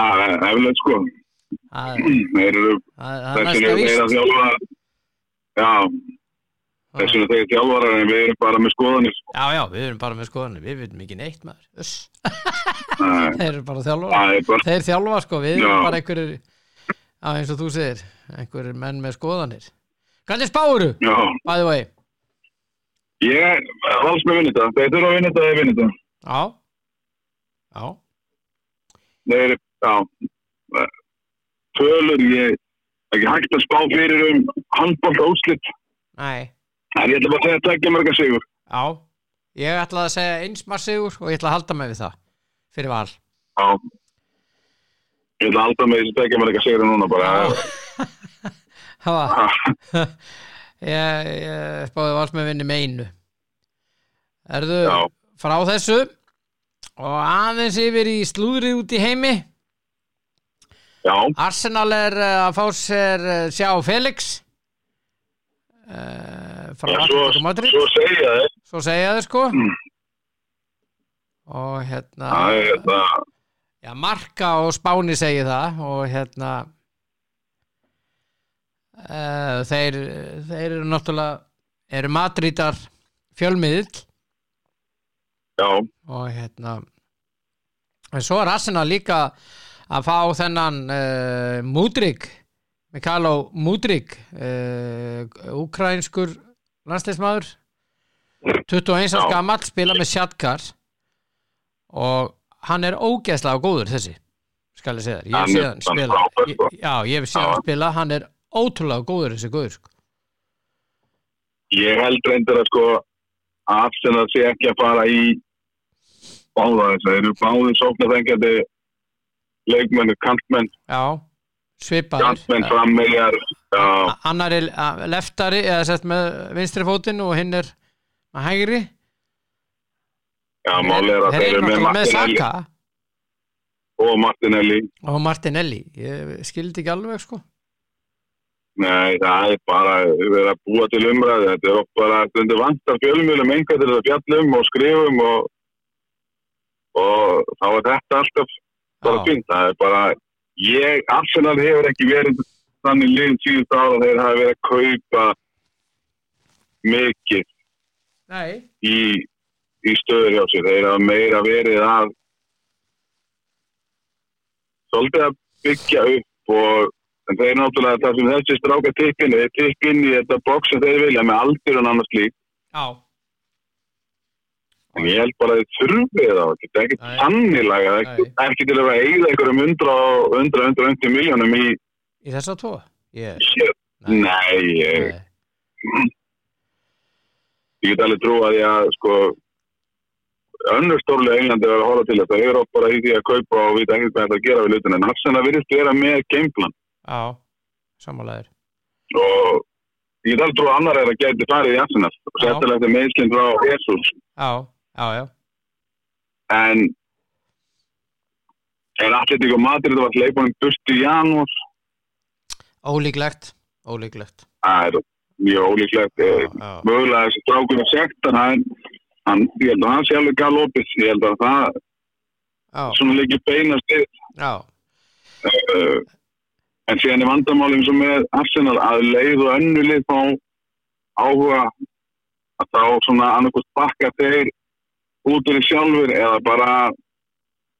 B: Er eflega sko.
A: Það er næsta
B: að
A: víst
B: já, þessin eru þeir þjálfarar en við erum bara með skoðanir.
A: Já, já, við erum bara með skoðanir, við veitum ekki neitt maður. Þeir eru bara þjálfar
B: er bara,
A: Þeir þjálfa sko, við erum
B: Já.
A: bara einhverjir Já, eins og þú segir einhverjir menn með skoðanir. Hvernig spáru,
B: já.
A: by the way
B: Ég alls með vinnita. Þeir þurfa að þeir vinna þetta.
A: Já Já,
B: Þeir, já, tölur, ég ekki hægt að spá fyrir um handbólta útslitt.
A: nei
B: En ég ætla bara að segja að tekja mörga sigur.
A: Já, ég ætlaði að segja einsmar sigur og ég ætla að halda mig við það fyrir val
B: Já. Ég ætla að halda með þessi tekja mörga sigur núna bara.
A: Það var
B: Já,
A: ég, ég spáði vals með vinni með einu. Erðu
B: já,
A: frá þessu? Og aðeins yfir í slúðri út í heimi.
B: Já,
A: Arsenal er eh, að fá sér eh, sjá Felix. Uh, frá
B: já svo, svo segja þeir.
A: svo segja þau sko.
B: Mm.
A: og hérna já, Marka og Spáni segir það. Og hérna uh, þeir þeir eru náttúrulega eru Madridar fjölmiðill.
B: Já,
A: og hérna en svo er Arsenal líka að fá þennan uh, Mudrik Mikalo Mudrik uh, ukrainskur landsleismadur 21 árs
B: Já.
A: gamall spila með Shatkar og hann er ógeðslega góður þessi skal ég segja þér, ég hef séð hann spila.
B: sko.
A: Já, ég hef séð hann spila, hann er ótrúlega góður þessi góður sko.
B: Ég held reyndir að sko að Arsenal sé ekki að fara í báða þess að þeir eru báðið sóknarfengjandi leikmennu, kantmenn,
A: já, svipaður
B: kantmenn frammeðjar já,
A: annar er leftari eða sett með vinstri fótinn og hinn er með hægri.
B: Já, máli er að
A: þeir eru
B: með Martinelli. Og Martinelli.
A: Og Martinelli. Ég skildi ekki alveg sko
B: Nei, það er bara verið að búa til umræði þetta er oft bara stundu vantar fjölmjölum einhver til að fjallum og skrifum og, og þá er þetta alltaf bara fint, það er bara ég, Arsenal hefur ekki verið þannig liðin síðust ára þeir hafa verið að kaupa mikið
A: Nei.
B: í, í stöður hjá sér, þeir hafa meira verið að svolítið að byggja upp og en þeir náttúrulega það sem þessi stráka tippinu, þeir tipp inn í þetta box sem þeir vilja með aldur og annars lík
A: Já.
B: en ég held bara að þeir þurfið ekki, þetta er ekki
A: Nei.
B: tannilega ekki,
A: Nei.
B: ekki til að vera eigða einhverjum 100 og 100, 100, 100 miljónum í
A: Í tvo? Ég,
B: shit, nei, ég, ég get alveg trú að ég að sko önnur stórlega Englandi er að horfa til þetta, þeir eru oft bara í því að kaupa og vita ekkert hvað þetta að gera við lutin en Arsenal virðist vera með gameplan
A: Já, samanlegaður.
B: og ég get alveg trú að annar er að gæti farið í Arsenal og sérstaklega eftir meðskinn frá Jesus.
A: Já, já, já.
B: en en Atletico Madrid var leikunum burt í janúar.
A: Ólíklegt, ólíklegt.
B: það er mjög ólíklegt. Eh, mögulega þessi strákur er sekt en hann, hann, ég held að hann sé alveg galopið. Ég held að það
A: Já,
B: svona leikir beinast við.
A: Já,
B: uh, en síðan er vandamálum sem með Arsenal að leið og önnu lið fá áhuga að þá svona annarkost bakka þeir út úr því sjálfur eða bara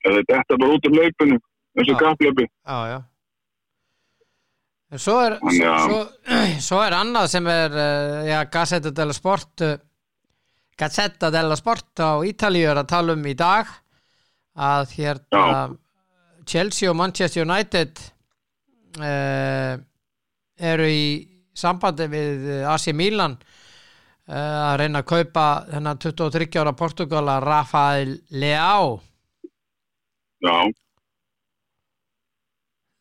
B: eða þetta bara út úr laupinu eins og
A: Já.
B: kapplöpi
A: já, já. En Svo er,
B: Já.
A: svo, svo er annað sem er uh, já, Gazzetta della Sport uh, Gazzetta della Sport á Ítalíu er að tala um í dag að hérna Chelsea og Manchester United uh, eru í sambandi við eh, AC Milan uh, að reyna að kaupa þennan 23 ára Portugala Rafael Leao.
B: Já,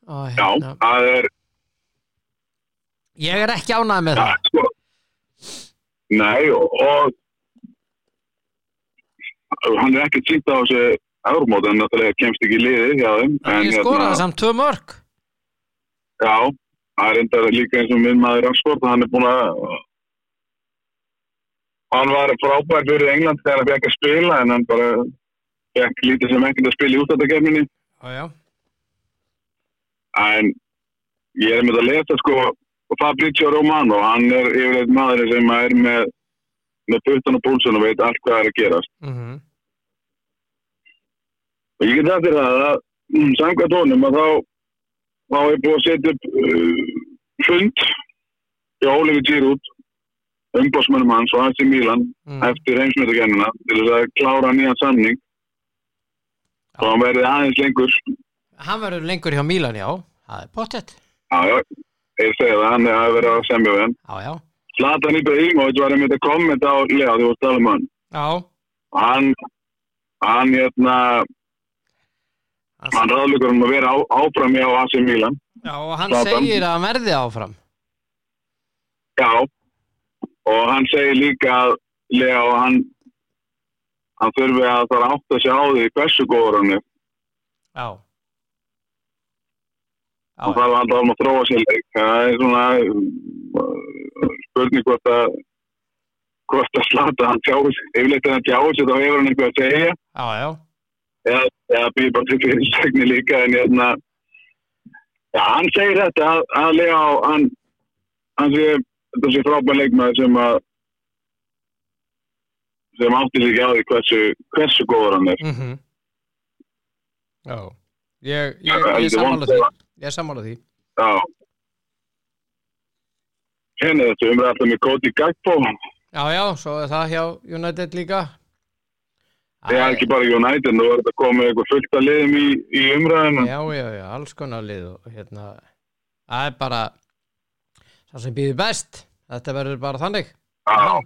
B: já,
A: hérna,
B: það er
A: ég er ekki ánægð með
B: ja,
A: það
B: sko, nei og, og hann er ekki sínt á þessu Euromót en náttúrulega kemst ekki í liðið hjá þeim en
A: ég skoraði samt tvö mörg
B: Já, það er enda líka eins og minn maður Rashford, hann er búin að hann var frábær fyrir England þegar hann fekk að spila en hann bara fekk lítið sem ekkert að spila í útættakefninni
A: já, já,
B: en ég er með að lesa sko Fabrizio Romano, hann er yfirleitt maður sem er með með puttan og púlsun og veit allt hvað er að gerast.
A: Mm
B: og ég get eftir það að mm, samkvæmt honum að þá þá er búið að setja upp uh, fund hjá Óliði Giroud umbásmennum hans og hans í Mílan
A: mm.
B: eftir heimsmyndagennina til þess að klára nýjan samning. Og hann verði aðeins lengur.
A: Hann verður lengur hjá Mílan, já. Það er pottet.
B: Já, já, ég segi það, hann er að vera að semja við hann.
A: Já, já,
B: Zlatan Ibrahimovic var einmitt að kommenta á Lea því að tala um
A: já.
B: Og hann hann hérna hann ráðlugur um að vera á, áfram hjá AC Mílan
A: já, og hann
B: Zlatan.
A: segir að hann verði áfram.
B: Já, og hann segir líka að Lea og hann hann þurfi að fara að átta sig á því hversu góður hann er.
A: Já. Já,
B: og það er alltaf að þróa sér leik. Það er svona spurning hvort að hvort að slata hann tjáði sig yfirleitt er hann sig þá hefur hann eitthvað að segja.
A: Já, já,
B: eða, eða býr bara til fyrirstegni líka en hérna já, hann segir þetta að, að Lea og hann hann sé þetta sé frábæð leikmaður sem að sem átti sig ekki á því hversu, hversu góður hann er.
A: Mhm. Já, ég, ég, ég sammála
B: vont
A: því. Ég sammála því.
B: Já. Hérna þetta umræða alltaf með Cody Gagbo.
A: Já, já, svo er það hjá United líka
B: Það er ekki bara United, nú er þetta komið eitthvað fullt að liðum í, í umræðinu.
A: Já, já, já, alls konar lið og hérna, það er bara það sem býður best þetta verður bara þannig
B: Já,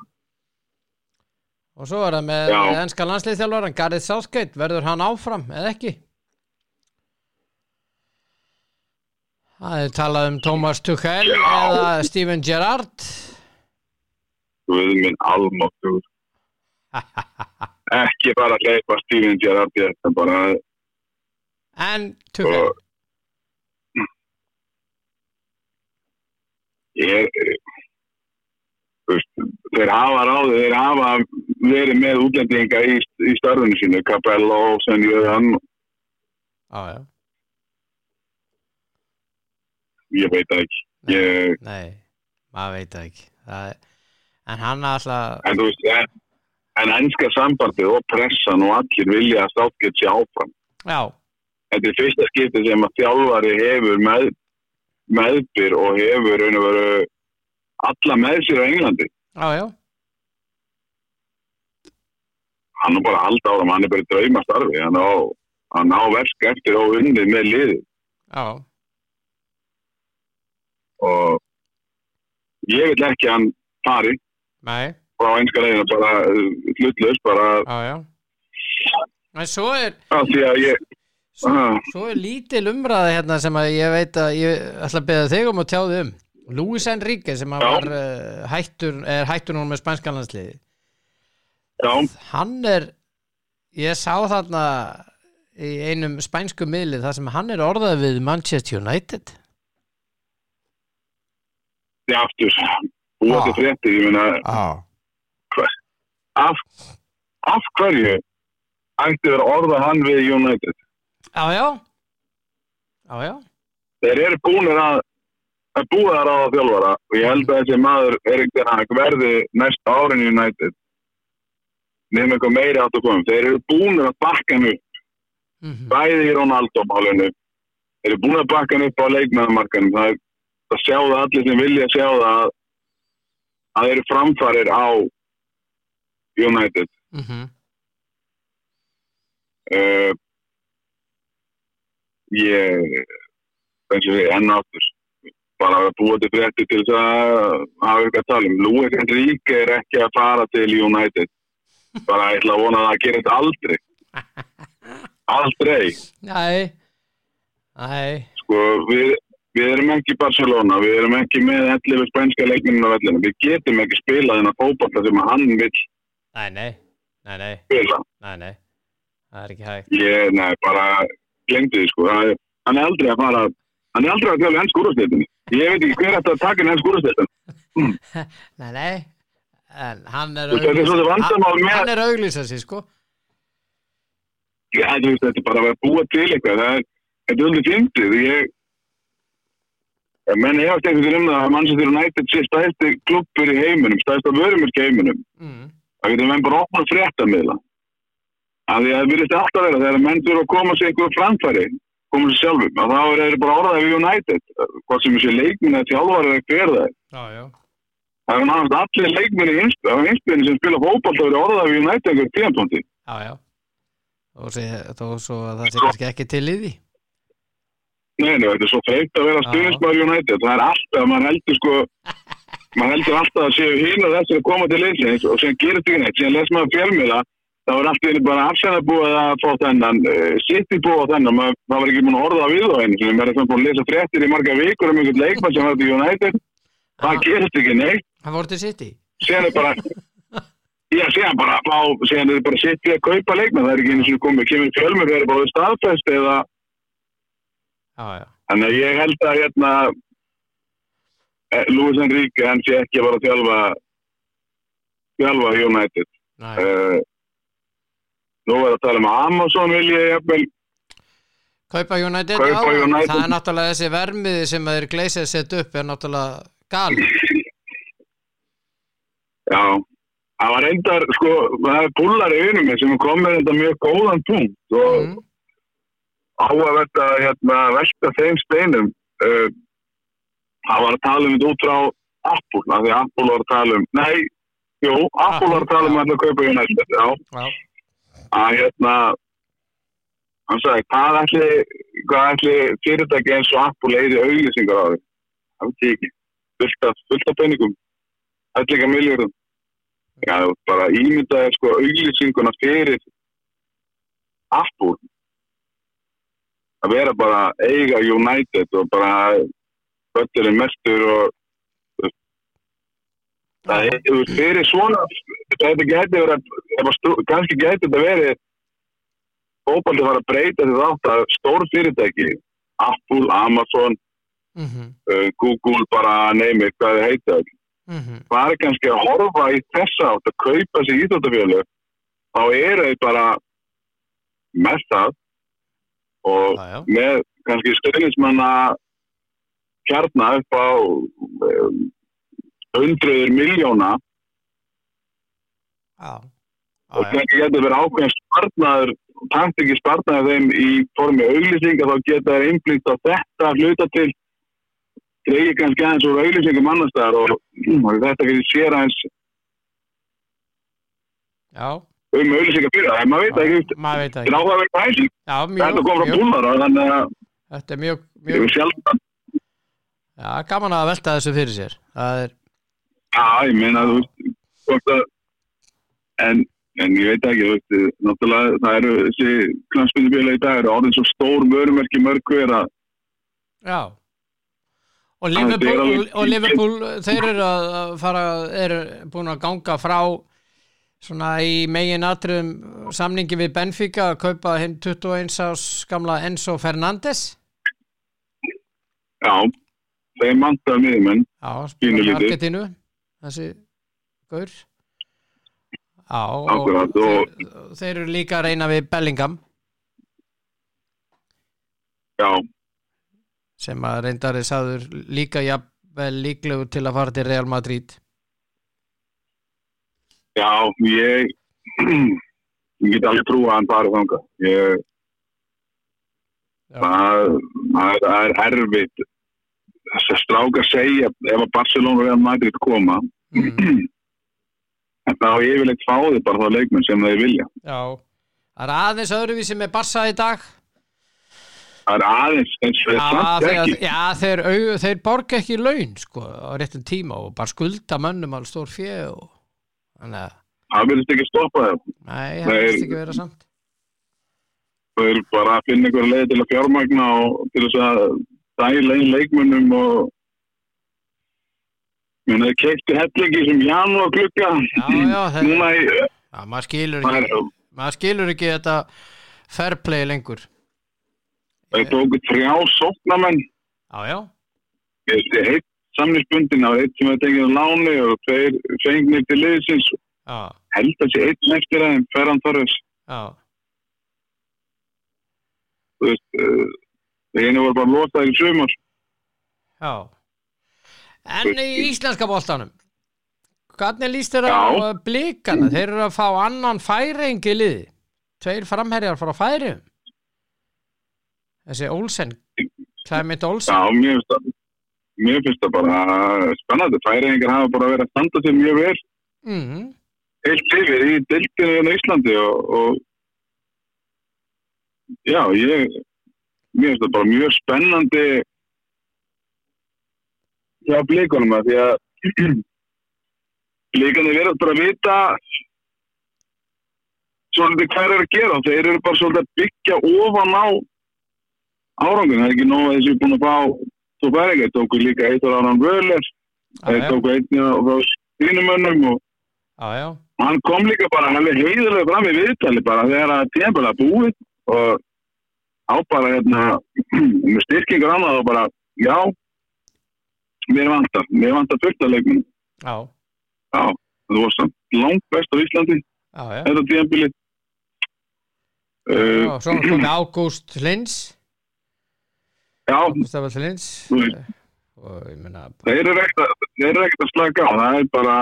A: og svo er það með ennska landsliðþjálfaran Gareth Southgate, verður hann áfram eða ekki? Það er talað um Thomas Tuchel
B: Já.
A: eða Steven Gerrard
B: við minn almáttur. Ekki bara að leipa Steven Gerrard þetta, bara
A: en Tuchel
B: og ég veist, þeir hafa ráðið, þeir hafa verið með útlendinga í, í starfinu sínu, Capello, Senjöðan,
A: Já, já,
B: ég veit ekki. Ég,
A: nei, maður veit ekki. Er, en hann alltaf
B: en þú veist, en, en ennska sambandið og pressan og allir vilja að státt sé áfram.
A: já,
B: Þetta er fyrsta skipti sem að þjálfari hefur með, meðbyr og hefur veru alla með sér á Englandi.
A: já, já
B: Hann er bara halda á þeim, hann er bara í drauma starfi. Hann á, á verk eftir og unnið með liðið.
A: já,
B: Og ég vil ekki að hann fari
A: nei,
B: frá einska leiðina bara uh, hlutlaust bara.
A: Já, já. En svo er
B: ég uh,
A: Svo er lítil umræða hérna sem að ég veit að ég ætla að beða þig um að tjáði um. Luis Enrique sem
B: Já.
A: var uh, hættur, er hættur núna með spænskanlandsliði
B: já,
A: hann er ég sá þarna í einum spænsku miðli þar sem hann er orðað við Manchester United.
B: Ég aftur búa til
A: Ah.
B: fréttir, ég meina
A: Já,
B: af, af hverju ætti verið að orða hann við United?
A: Já, já. Já, já,
B: þeir eru búinir að að búa þar á þjálfara og ég held að þessi maður Erik Den Hag verði næsta árin United. Nefnum eitthvað meiri átt að koma þeir eru búinir að bakka hann upp.
A: Mhm,
B: bæði í Ronaldo málinu. Þeir eru búinir að bakka hann upp á leikmæðamarkanum það er að sjá það allir sem vilja sjá það að að þeir eru framfarir á United.
A: Mhm.
B: Uh, ég eins og því enn áttur bara að búa til frétti til þess að hafa eitthvað að tala um. Luis Enrique er ekki að fara til United. Bara ég ætla að vona að það gerist aldrei. Aldrei.
A: Nei, nei.
B: Sko við, við erum ekki Barcelona við erum ekki með 11 spænska leikmenninu á vellinu við getum ekki spilað þennan fótballa sem hann vil
A: Nei, nei, nei, nei, nei, nei. Það er ekki hægt.
B: Ég, nei, bara glemdi því sko. Það er- hann er aldrei að fara hann er aldrei að tala enn skúrasteytinni ég veit ekki hver ætti að taka enn skúrasteytin
A: Nei, nei. En hann er
B: Þú veist, þetta er svolítið vandamál
A: hann,
B: með-
A: hann er auglýsa sig sko.
B: Já, þú veist, þetta er bara að búa til eitthvað. Það er, þetta er alveg fyndið. Ég, menn ég hafði eitthvað um það að Manchester United sé stæðsti klubbur í heiminum, stæðsta vörumyrk í heiminum.
A: mm.
B: Það getur menn bara opnað fréttamila. Af því að það virðist alltaf vera þegar menn þurfa að koma sér einhverju framfæri, koma sér sjálfum. Þá er þeir bara orðað við United. Hvað sem þessi leikminn eða þjálfari er það er.
A: Já, já
B: Það er náttúrulega allir leikminni í einspilinu sem spila fótboll þá eru orðað við United einhverjum tíðantóndi.
A: Já, já sé, þó svo að það sé kannski ekki til í því
B: Nei, nei, þetta er svo freikt að vera
A: Já.
B: stuðnismæður United. Það er alltaf, maður heldur maður alltaf að séu hinn og þessir að koma til leysins og sem gerir þetta neitt. Síðan les maður fjölmiðla, það var alltaf bara afsæða búið að fá þennan, sitt í búið á þennan, maður, það var ekki búin að orða við á henni. Sem er svona búin að lesa fréttir í marga vikur um einhvern leikmann sem var til United. Það gerist ekki neitt.
A: Hann voru til City
B: Síðan er bara, já, síðan bara, á, síðan er bara sitt í að kaupa leikmann. Það er ekki einu sem komið, kemur fjölmið, það er bara staðfest eða
A: Já, já
B: Þannig að ég held að hérna eh, Luis Enrique hann sé ekki að fara að þjálfa þjálfa United uh, Nú er að tala um Amazon vil ég jafnvel
A: Kaupa United,
B: Kaupa
A: já,
B: United.
A: það er náttúrulega þessi vermiði sem þeir gleysið setja upp er náttúrulega gali
B: Já, það var reyndar sko, það er púlar í unum sem kom með þetta mjög góðan punkt og,
A: mm.
B: áhugavert að hérna, velta þeim steinum uh, það var að tala um þetta út frá Apple, af því að Apple var að tala um nei, jú, Apple var að tala um að ætla að kaupa United já,
A: Já,
B: að hérna hann sagði, hvað ætli hvað ætli fyrirtæki eins og Apple eiri auglýsingar á því? Það veit ég ekki, fullt af, fullt af peningum. Ætli ekki að miljórum já, bara ímyndaði sko auglýsinguna fyrir Apple. Að vera bara eiga United og bara bötturinn mestur og þú veist, það er, þú veist, fyrir svona þetta gæti verið að kannski gæti þetta verið fótballi var að breyta þetta átt að stór fyrirtæki Apple, Amazon,
A: mhm,
B: uh, Google bara neymi hvað þið heita.
A: Mhm,
B: það er kannski að horfa í þessa átt að kaupa sér íþjóttafjölu þá eru þau bara með það og
A: já,
B: með kannski stöðnismanna kjarnar upp á um, hundruður miljóna
A: já,
B: og
A: já, já,
B: kannski getur verið ákveðin spartnaður takt ekki spartnaður þeim í formi auglýsinga þá geta þeir einblíkt á þetta hluta til. Dreigir kannski aðeins úr auglýsingum annars staðar og, og þetta getur sér aðeins
A: já,
B: um auglýsinga fyrir það, maður veit ekki. þetta er áhugaverð
A: Já,
B: þetta
A: mjög,
B: kom frá
A: mjög,
B: búlar þannig að
A: þetta er mjög, mjög,
B: sjálf
A: já, gaman að velta þessu fyrir sér. Er,
B: Já, ég meina, þú veist, að, en, en ég veit ekki, veist, náttúrulega, það eru þessi knastbyrjubíla í dag, eru orðin svo stór vörumerki mörg hver að,
A: já. Og
B: er
A: Liverpool,
B: alveg-
A: og Liverpool, þeir eru að fara, eru búin að ganga frá svona í megin atriðum samningi við Benfica að kaupa hinn 21 ás gamla Enzo Fernandes.
B: já, miðumenn,
A: Já, spila
B: Pínulítið.
A: Þessi gaur. Já, og
B: Akkurat, og-
A: þeir, eru líka að reyna við Bellingham
B: já,
A: sem að reyndari sagður líka jafnvel líklegu til að fara til Real Madrid.
B: já, ég, ég get alveg trúa að hann farið þangað, ég, það er erfitt, þess að stráka segja, ef að Barcelona og Real Madrid koma,
A: Mm,
B: en þá yfirleitt fáði bara þá leikmenn sem þeir vilja.
A: já, það er aðeins öðruvísi með Barsa í dag.
B: Það er aðeins, en það er samt ekki.
A: já þeir, þeir borga ekki laun sko, á réttum tíma og bara skulda mönnum alveg stór fjö og
B: Það verðist ekki stoppa það.
A: nei, það
B: Nei.
A: veist ekki vera samt.
B: Það er bara að finna einhverja leið til að fjármagna og til þess að dæla inn leikmönnum og hefði keikti hellingi sem.
A: Já, já, þeir,
B: Núna í,
A: maður skilur
B: það
A: ekki, maður skilur ekki þetta fair play lengur.
B: það tóku þrjá sóknamenn.
A: Já, já,
B: Ég sé heitt samninsbundin á eitt sem hefði tengið á láni og tveir fengnir til liðsins.
A: já,
B: Held að sé einn eftir aðeins, Ferran Torres.
A: já,
B: Þú veist, uh, það einu voru bara lotaði í sumar.
A: já. En í íslenska boltanum, hvernig líst þér á uh, blikana? Þeir eru að fá annan færing í liði. Tveir framherjar frá færium. Þessi Olsen, Clement Olsen.
B: Já, mér finnst það. Mér finnst það bara spennandi. Færingar hafa bara verið að standa sér mjög vel
A: Mm
B: heilt yfir í dildinu í Íslandi og, og já, ég mér finnst það bara mjög spennandi hjá blíkunum að því að blíkandi verður bara að vita svolítið hvað er að gera. Þeir eru bara svolítið að byggja ofan á árangun, það er ekki nóg að þessi búin að fá þú bæri ekki, tóku líka eitt ára áran völer, þeir
A: já,
B: tóku einn á stínumönnum og hann kom líka bara hann er heiðurlega fram í viðtali bara þegar að tíðanbæla búið og á bara hérna með styrkingur annað og bara já mér vantar, mér vantar leikmenn
A: já,
B: já, það var samt langt best á Íslandi
A: já, já.
B: þetta tíðanbíli uh,
A: og svo komið Ágúst Lins
B: já,
A: Ágúst Lins og ég meina
B: þeir eru ekkert að, slaka á það er bara,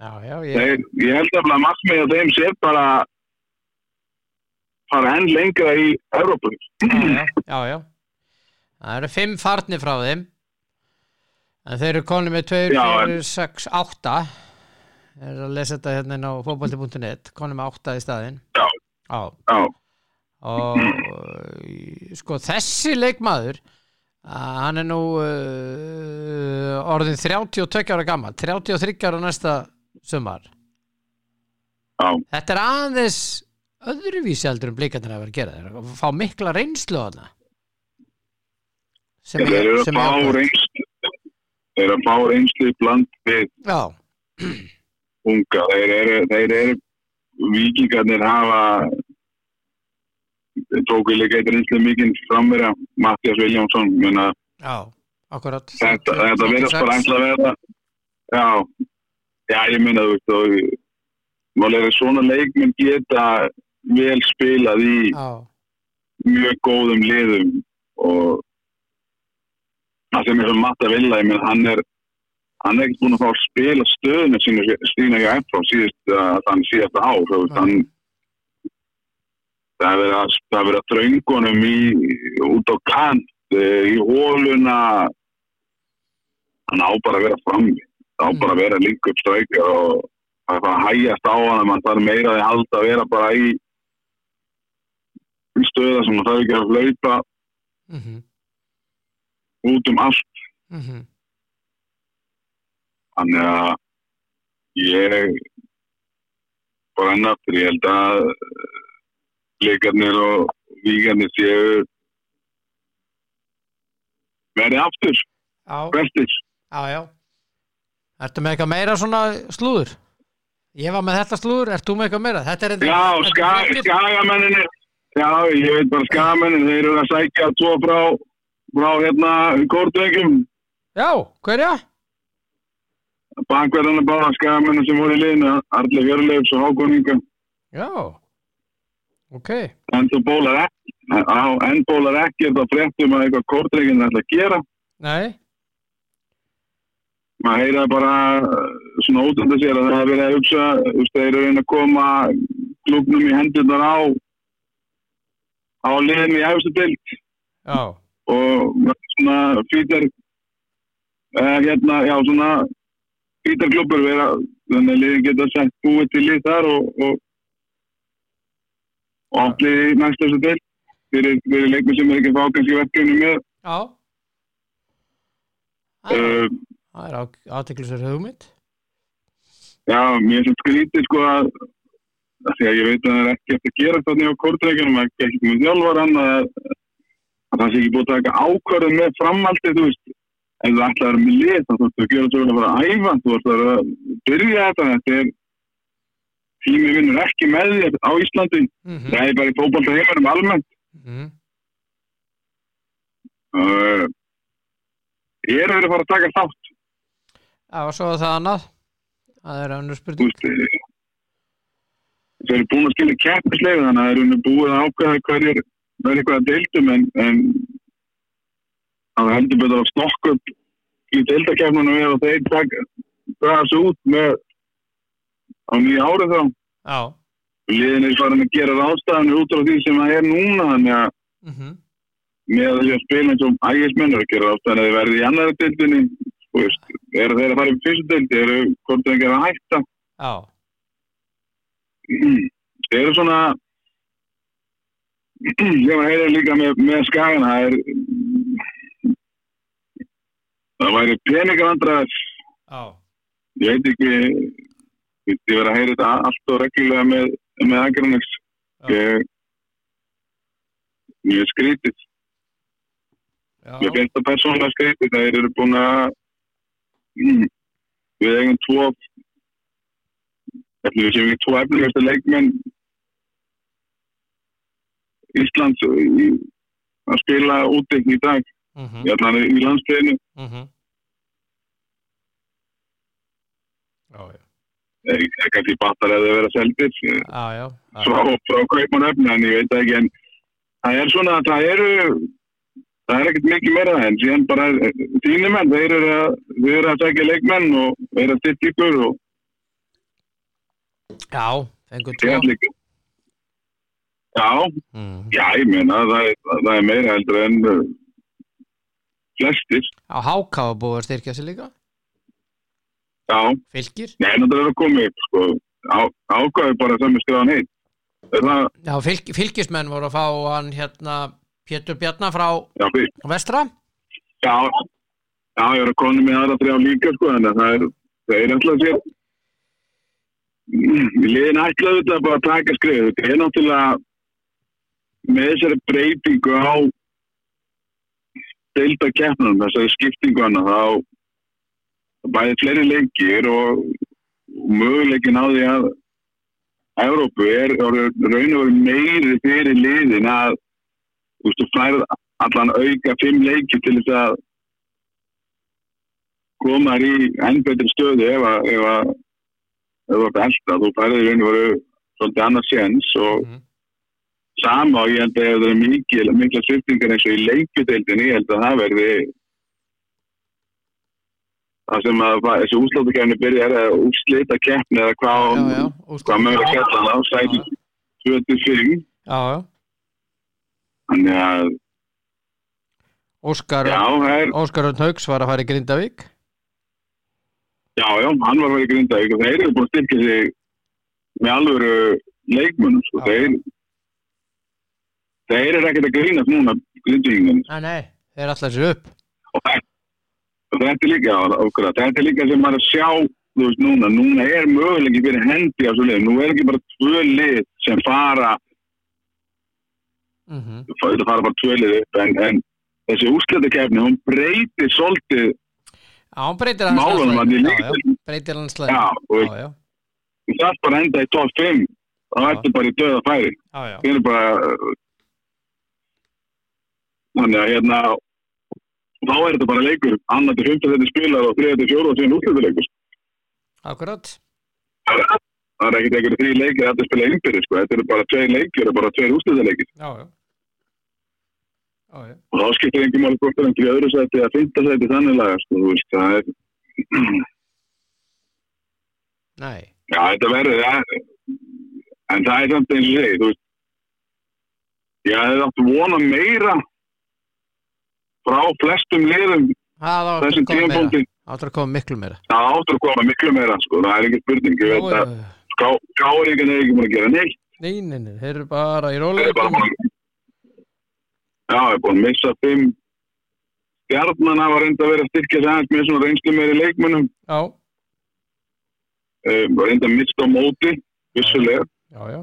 A: já, já, ég,
B: þeir, ég held að markmið að þeim sé bara fara enn lengra í Evrópu.
A: já, já, já. Það eru fimm farnir frá þeim. En þeir eru konið með 2,
B: Já,
A: 4, 6, 8 þeir eru að lesa þetta hérna á fótbolti.net konið með 8 í staðinn.
B: Já.
A: Já, og uh, sko þessi leikmaður hann er nú uh, orðin 32 ára gammal 33 ára næsta sumar.
B: Já,
A: þetta er aðeins öðruvísi heldur en blikarnir að vera að gera þeir að fá mikla reynslu á þarna? Sem
B: að
A: sem
B: fá
A: jákvætt.
B: reynslu, þeir eru að fá reynslu bland við
A: já,
B: unga. Þeir eru, þeir eru, vikingarnir hafa, tóku líka eitt reynslu mikinn framverja, Mattias Viljámsson,
A: já, akkurat.
B: þetta, þetta verðast bara ætla að vera, já, já, ég minna þú veist, og málega svona leikmenn geta vel spilað í
A: já,
B: mjög góðum liðum og það sem er matta vilja, ég menn hann er hann er ekkert búin að fá að spila stöðinu stína ekki eftir síðust að hann síðast ár hann það er verið að, það er að þröngunum í, út á kant eh, í hóluna hann á bara að vera það á
A: Mm.
B: bara að vera líka upp strækja og það er bara að hægjast á hann mann þarf meira að halda að vera bara í í stöða sem það er ekki að hlaupa
A: mhm,
B: út um allt.
A: Mhm.
B: Þannig að ég bara enn aftur ég held að leikarnir og vígarnir séu verði aftur
A: já. Ertu með eitthvað meira svona slúður? Ég var með þetta slúður, ert þú með eitthvað meira?
B: Já,
A: þetta
B: já, ég veit bara skagamennin þeir eru að sækja tvo frá frá hérna kórtveikum
A: Já, hverja?
B: bakverðana báða skagamennin sem voru í liðinu Arli Hjörleifs og Hákoninga
A: Já Ok,
B: en þú bólar ekki en bólar ekki er það fréttum að eitthvað kórtveikin ætla að gera.
A: Nei.
B: Maður heyra bara uh, svona ótönda sér að það er verið að hugsa þeir eru reyna að koma klubnum í hendurnar á á liðin í efstu dild
A: Já,
B: og svona fýtar uh, hérna, já svona fýtarklubur vera þannig að liðin geta sett búið til lið þar og og, og allir í næstu efstu dild fyrir, fyrir leikmi sem er ekki fá kannski verkefni með.
A: Já.
B: Uh,
A: það er aðteklisur hugmynd.
B: Já, mér finnst skrítið sko að því að ég veit að það er ekki eftir að gera þannig á kortreikunum, ekki með þjálfaran að, að það sé ekki búið að taka ákvörðum með framhaldið, þú veist. Ef þú ætlar að vera með lið, þá þú ert að gera svo að fara að æfa, þú ert að byrja þetta, þetta er tími vinnur ekki með þér á Íslandi.
A: Mm
B: það er bara í fótbolta heimarum almennt.
A: -hmm.
B: uh, ég er vera að fara að taka þátt?
A: Já, og svo það annað. Það er önnur
B: þú
A: spurning
B: veist eh, þeir eru búin að skilja keppnislega þannig að þeir eru búin að ákvæða hverjir verður eitthvað að deildum en, en það heldur betur að stokka upp í deildakeppnunum við og þeir draga sig út með á nýja árið þá.
A: Já.
B: Liðin er farin að gera ráðstæðanir út á því sem það er núna þannig að
A: mm -hmm.
B: með því að spila eins og ægismenn er að gera ráðstæðanir að þeir verði í annari deildinni veist, eru þeir að fara í fyrstu deildi eru hvort þeir gera að hætta.
A: Já,
B: eru svona ég var að heyra líka með, með skagan það er það væri peningavandræðar
A: já,
B: ég veit ekki ég ég verið að heyra þetta allt og reglulega með, með aðgrannis
A: Já.
B: ég mjög skrítið.
A: Já,
B: mér finnst það persónulega skrítið þeir eru búin að við eigum tvo við séum við tvo efnilegustu leikmenn Íslands í, að spila úti í dag.
A: Mm
B: í allan í landsteginu.
A: Já, já,
B: ég er kannski battar eða vera
A: já.
B: frá, frá kaupmann efni en ég veit ekki en það er svona það eru það er ekkert mikið meira en síðan bara þínir menn þeir eru að, að segja leikmenn og þeir eru að styrkja ykkur og
A: Já, fengur tvo
B: Já,
A: mm.
B: já, ég meina, það það er meira heldur en uh, flestir.
A: á háká að búið að styrkja sig líka
B: Já,
A: fylgir
B: nei, það er að koma upp, sko. Á, ákvæði bara skrifaðan einn. Er það,
A: já, fylg, fylgismenn voru að fá hann hérna Pétur Bjarnar frá
B: já,
A: vestra
B: Já, já, ég er að konu með aðra þrjá líka, sko, en það er, það er alltaf sér. Liðin ætlaðu þetta bara að taka skrif. Þetta er náttúrulega með þessari breytingu á deilda keppnum, þessari skiptingu hana, þá bæði fleiri leikir og, möguleikin á því að Európu er raun og veru meiri fyrir liðin að þú færð allan auka fimm leiki til þess að koma í enn betri stöðu ef að þú ert elda, þú færði raun og veru svolítið annars séns og
A: Mhm.
B: sama og ég held að það er mikil, mikla sviptingar eins og í leikjudeildinni, ég held að það verði það sem að þessi úslátukefni byrjar eða úslita keppni eða hvað hvað mögur að kella það, sæti 25
A: já, já.
B: þannig að,
A: Óskar, Óskar Örn Haugs var að fara í Grindavík
B: já, já, hann var í Grindavík og þeir eru búin að styrkja sig með alvöru leikmunum, sko, þeir þeir eru ekkert að grínast núna
A: nei, þeir er alltaf sér upp.
B: Og þetta, og þetta er líka okkur, þetta er líka sem maður að sjá veist núna, núna er möguleiki fyrir hendi á svo lið, nú er ekki bara tvö lið sem fara,
A: mm
B: það fara bara tvö lið upp en, en þessi úrslutakefni hún breytir svolítið
A: já, hann breytir hans já, breytir hans
B: já, það er bara enda í top 5 þá
A: Já.
B: ertu bara í döða færi. Það er bara þannig að hérna þá er þetta bara leikur. Annar til 15 þetta spilar og 3 til 4 og síðan úrslutaleikur
A: akkurat.
B: Það er ekkert einhverju þrý leikir að þetta spila einbyrði sko. þetta eru bara tveir leikir og bara tveir úrslutaleikir
A: já, já, já,
B: og þá skiptir einhver mál hvort er einhverju öðru sæti að finta sæti þannig laga sko, þú veist, það er
A: nei.
B: Já, þetta verður ja, en það er samt eins og segi þú veist ég hefði átt vona meira frá flestum liðum
A: það
B: þessum
A: að koma meira.
B: tímapunkti.
A: Áttur að koma miklu meira.
B: Það áttur að koma miklu meira sko, það er ekki spurning ég veit að
A: já.
B: gáringan er ekki múin að gera neitt.
A: Nei, nei, nei, þeir eru bara í
B: þeir eru bara búin að já, þeir eru búin að missa fimm stjarnan hafa reynda að vera að styrkja sig aðeins með svona reynslu meiri leikmunum
A: já,
B: um, var reynda að mista á móti vissulega.
A: Já, já,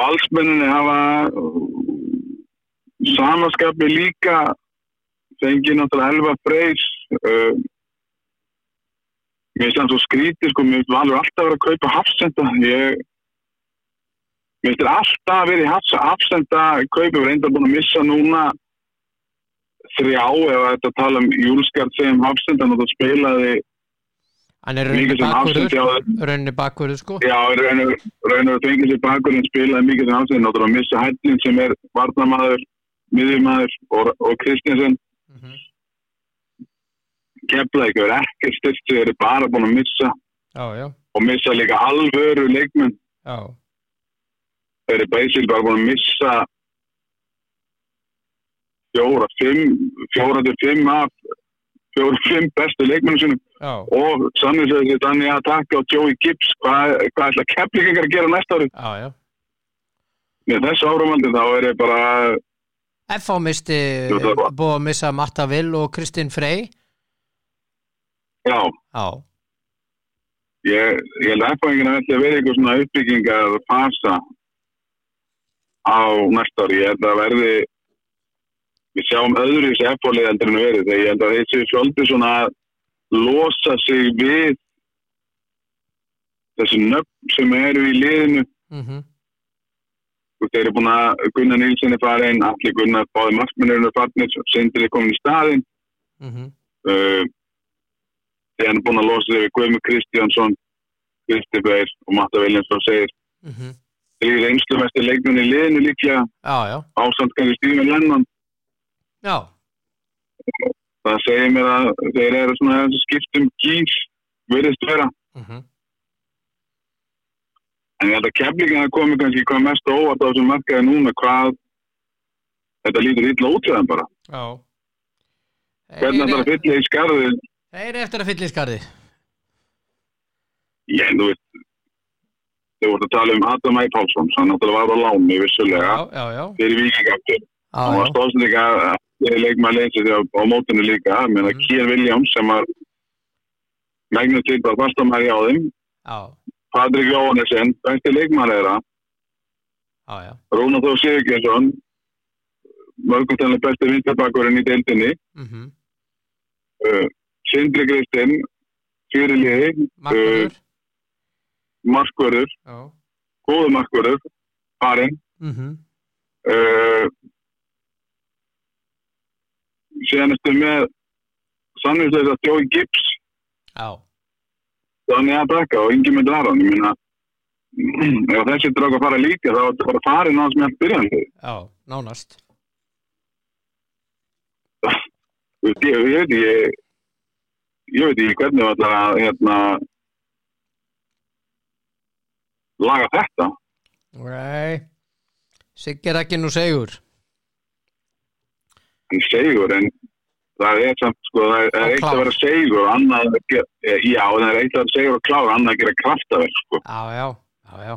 B: valsmenninni hafa uh, samaskapi líka fengið náttúrulega Elva Freys uh, mér finnst það svo skrítið sko, mér finnst Valur alltaf verið að kaupa hafsenda. Ég mér finnst það alltaf að hafs, hafsenda kaupa, við reynda búin að missa núna þrjá ef þetta tala um Júlskart sem hafsenda og það spilaði
A: hann er
B: mikið sem hafsenda
A: bakverður rauninni bakverður sko.
B: Já, raun og raun og fengið sér bakur en spilaði mikið sem ásinn og að missa hættin sem er varnamaður, miðjumæður og, og Kristjansen
A: mm -hmm.
B: keflaði ekki verið ekkert styrst þeir eru bara búin að missa
A: já, já,
B: og missa líka alvöru leikmenn.
A: Já,
B: þeir eru basically bara búin að missa fjóra, fimm fjóra til fimm af fjóra, fimm bestu leikmennu sinum
A: já,
B: og sannir þessi þannig að taka á Joey Gibbs hvað, hvað ætla keflingar að gera næsta ári
A: já
B: með þessu áramaldi þá er ég bara
A: F.A. misti búið að missa Marta Vill og Kristinn Frey.
B: Já,
A: já,
B: Ég, ég held að F-fæðingina ætli að vera eitthvað svona uppbyggingar fasa á næsta ári. Ég held að verði, við sjáum öðru í þessi F-fólið heldur en verið. Þegar ég held að þessi fjöldi svona losa sig við þessi nöfn sem eru í liðinu. Þú veist, Þeir eru búin að Gunnar Nilsson er farin, allir Gunnar báði markmennurinn er farin, Sindri er komin í staðinn.
A: mhm
B: Uh, þegar hann er búin að losa sig við Guðmur Kristjánsson, Kristi Beir og Matta Viljánsson segir
A: mhm,
B: þrýr einslumestir leikmenn í liðinu líklega. Ásamt kannski Stífin Lennon.
A: Já.
B: Það segir mér að þeir eru svona skiptum gís verðist vera.
A: Mhm,
B: En ég held að keflingin að komi kannski hvað mest óvart á þessum markaði núna hvað þetta lítur illa út við þeim bara.
A: Já.
B: Hvernig þetta er að fylla í skarðið,
A: Þeir eru eftir að fylla í skarði.
B: ég, þú veist, þau voru að tala um Adam Æ. Pálsson, hann náttúrulega var á láni vissulega
A: Já, já, já.
B: fyrir vikingaftur.
A: Já,
B: Hann
A: já.
B: stóðsinn líka, ég leikmaður leysið á, mótinu líka, menn að
A: Mhm.
B: Kier Williams sem var megnuð til bara fastamæri á þeim, Patrik Jóhannesson, besti leikmaður þeirra. Rúna Þór Sigurgjesson, mörgum tennlega besti vinstabakurinn í deildinni,
A: Mm
B: uh, Sindri Kristinn, fyrirliði,
A: Markvörður.
B: markvörður,
A: Já.
B: góðu markvörður, farinn,
A: Mm
B: uh, síðan ertu með sanninslega Jói Gibbs,
A: Já.
B: Þannig að baka og yngi með Aron, ég meina ef þessi drók að fara líka þá er þetta bara farin á hans með byrjandi.
A: Já, nánast.
B: Ég, ég veit ég ég veit ekki hvernig að hérna laga þetta.
A: Nei. Siggir ekki nú segur.
B: en segur en það er samt sko það er, eitt að vera segur annað að gera, já það er eitt að vera segur og klára annað að gera kraftaverk sko.
A: Já, já, já, já.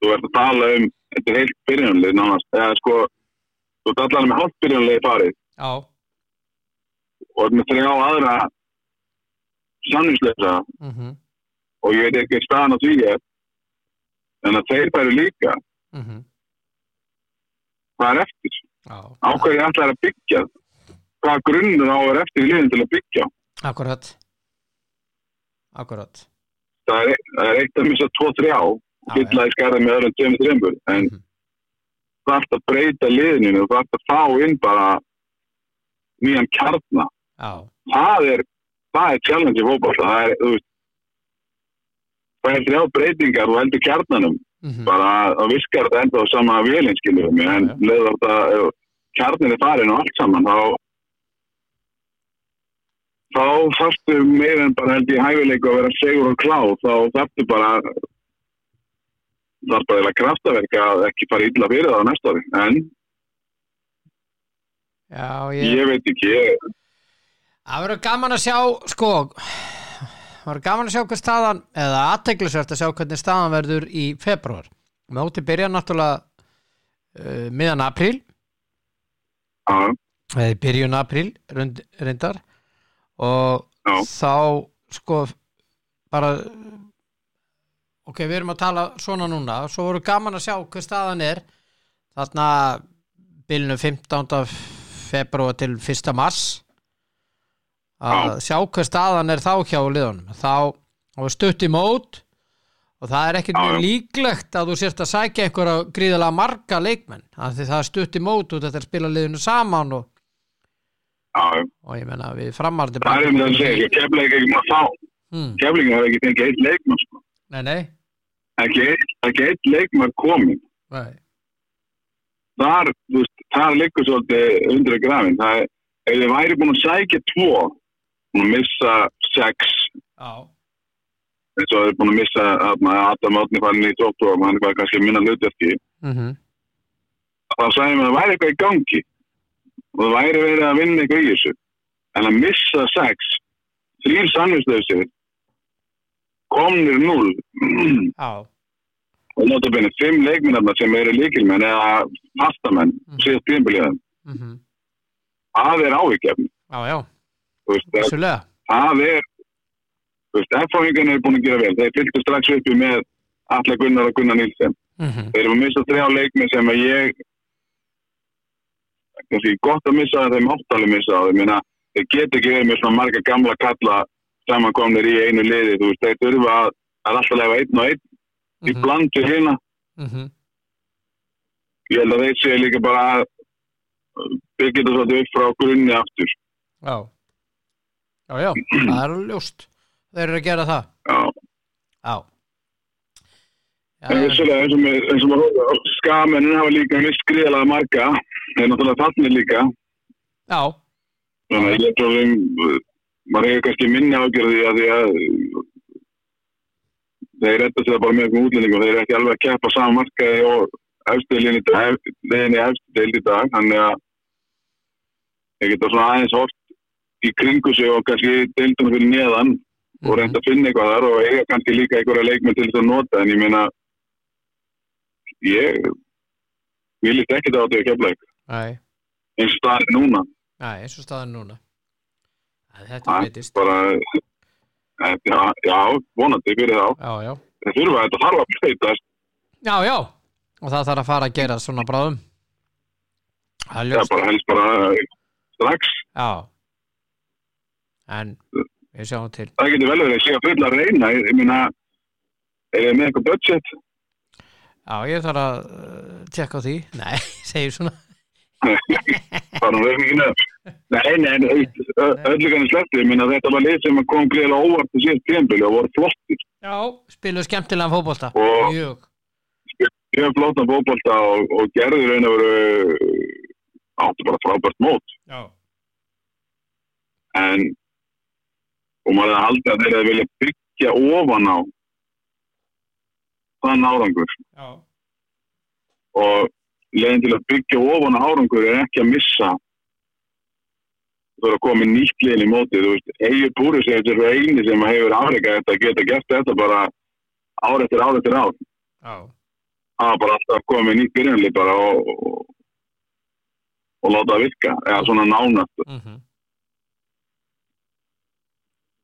B: þú ert að tala um þetta er heilt byrjunlið nánast eða sko þú ert allar með hálft byrjunlið farið
A: Já,
B: og er með þrjá aðra sanninsleisa
A: mhm,
B: og ég veit ekki staðan á því er en að þeir bæru líka.
A: Mhm,
B: hvað er eftir?
A: Já.
B: ákveði ætlar að byggja? Hvað grunnur á vera eftir í liðin til að byggja?
A: Akkurat. Akkurat.
B: það er, það er eitt að missa 2-3 á og fylla í skarða með öðrum 2-3 en
A: Mhm.
B: það er að breyta liðinu og það er að fá inn bara nýjan kjarna.
A: Já,
B: það er, það er challenge í fótball það er, þú veist það er þrjá breytingar og heldur kjarnanum.
A: Mhm,
B: bara að viskar þetta enda á sama vélinn skiljum mig, en
A: já.
B: leður þetta kjarnin er farin og allt saman þá þá þarftu meira en bara held ég hæfileika að vera segur og klá þá þarftu bara þarf bara eða kraftaverka að ekki fara illa fyrir það á næsta ári. En
A: já, ég...
B: ég veit ekki ég,
A: Það verður gaman að sjá, sko, verður gaman að sjá hvað staðan, eða aðteglisvert að sjá hvernig staðan verður í februar. Móti byrja náttúrulega uh, miðan apríl,
B: að,
A: eða í byrjun apríl rund, reyndar og
B: Já.
A: þá, sko, bara, ok, við erum að tala svona núna, svo verður gaman að sjá hvað staðan er, þarna bylnu 15. februar til 1. mars að sjá hvað staðan er þá hjá liðunum. Þá þá er stutt í mót og það er ekkert mjög líklegt að þú sérst að sækja einhverja gríðalega marga leikmenn af því það er stutt í mót og þetta er að spila liðinu saman og,
B: að,
A: og ég menna við framarði
B: það er um það að segja kefla ekki ekki maður þá
A: hmm,
B: keflinga hefur ekki fengið eitt leikmann sko.
A: Nei, nei,
B: ekki, ekki eitt leikmann komin
A: nei.
B: Þar, þar liggur svolítið undir að grafin það er, ef þið væri búin að sækja tvo búin að missa sex. Eins og þið er búin að missa þarna, Adam Átni farin í tóptó og hann var kannski að minna hlutverki.
A: Mhm,
B: þá sagði maður að það væri eitthvað í gangi. Og það væri verið að vinna eitthvað í þessu. En að missa sex þrýr sannvistöðsir komnir núl
A: já,
B: og notabene fimm leikminnarna sem eru líkilmenn eða fastamenn
A: Mm.
B: síðast tímbiliðan
A: mhm,
B: það er ávíkjafn
A: já, já,
B: þú veist, það-
A: vissulega.
B: það er þú veist, F-fáingarnir er búin að gera vel. Þeir fylgdu strax uppi með Alla Gunnar og Gunnar Nilsen
A: mhm,
B: þeir eru að missa þrjá leikmið sem að ég kannski gott að missa það þeim áttalega missa það, ég meina þeir get ekki verið með svona marga gamla kalla samankomnir í einu liði, þú veist, þeir þurfa að að alltaf lefa einn og einn. Í
A: mhm,
B: bland við hérna,
A: mhm,
B: ég held að þeir séu líka bara að byggja þetta svolítið upp frá grunni aftur.
A: Já Já, já, það er ljóst. Þeir eru að gera það.
B: Já,
A: Já,
B: en vissulega eins og með, eins og með skamennin hafa líka mist skriðalega marga. Þeir náttúrulega fannir líka.
A: Já,
B: Þannig að ég tror um, maður hefur kannski minni ágjörði að því að þeir retta sér bara með útlendingum, þeir eru ekki alveg að keppa saman markaði og liðinni efstu deild í dag, þannig að þeir geta svona aðeins hort í kringu sig og kannski deildunum fyrir neðan og reynda að finna eitthvað þar og eiga kannski líka einhverja leikmenn til þess að nota en ég meina ég vil líka ekki það á því að kepla eitthvað eins og er núna.
A: Nei, eins og staðan núna. Æ, Þetta
B: er
A: breytist.
B: bara já, já, vonandi fyrir þá.
A: Já, já,
B: það þurfa þetta þarf að breytast.
A: Já, já. Og það þarf að fara að gera svona bráðum. Það er
B: bara helst bara eh, strax.
A: Já En við sjáum til.
B: Það getur vel verið að að fulla að reyna. Ég, meina er það með eitthvað budget?
A: Já, ég þarf að uh, tjekka því. Nei, segir svona.
B: Bara um reyninginu nei, nei, nei, öllu kannu sleppti ég meina þetta var lið sem kom greiðlega óvart í síðan tíðanbili og voru flottir.
A: Já, spiluðu skemmtilegan fótbolta.
B: Og-
A: Mjög.
B: ég flottan fótbolta og, og og veru áttu bara frábært mót.
A: Já,
B: en og maður hefði haldið að þeir hefði vilja byggja ofan á þann árangur.
A: Já,
B: og leiðin til að byggja ofan á árangur er ekki að missa. Þú verður að koma með nýtt liðin í móti þú veist, Egil Púris er þessi eini sem hefur afreika þetta að geta gert þetta bara ár eftir ár eftir ár. Það var bara alltaf að koma með nýtt byrjanlið bara og, og, og láta það virka eða svona nánast.
A: Mhm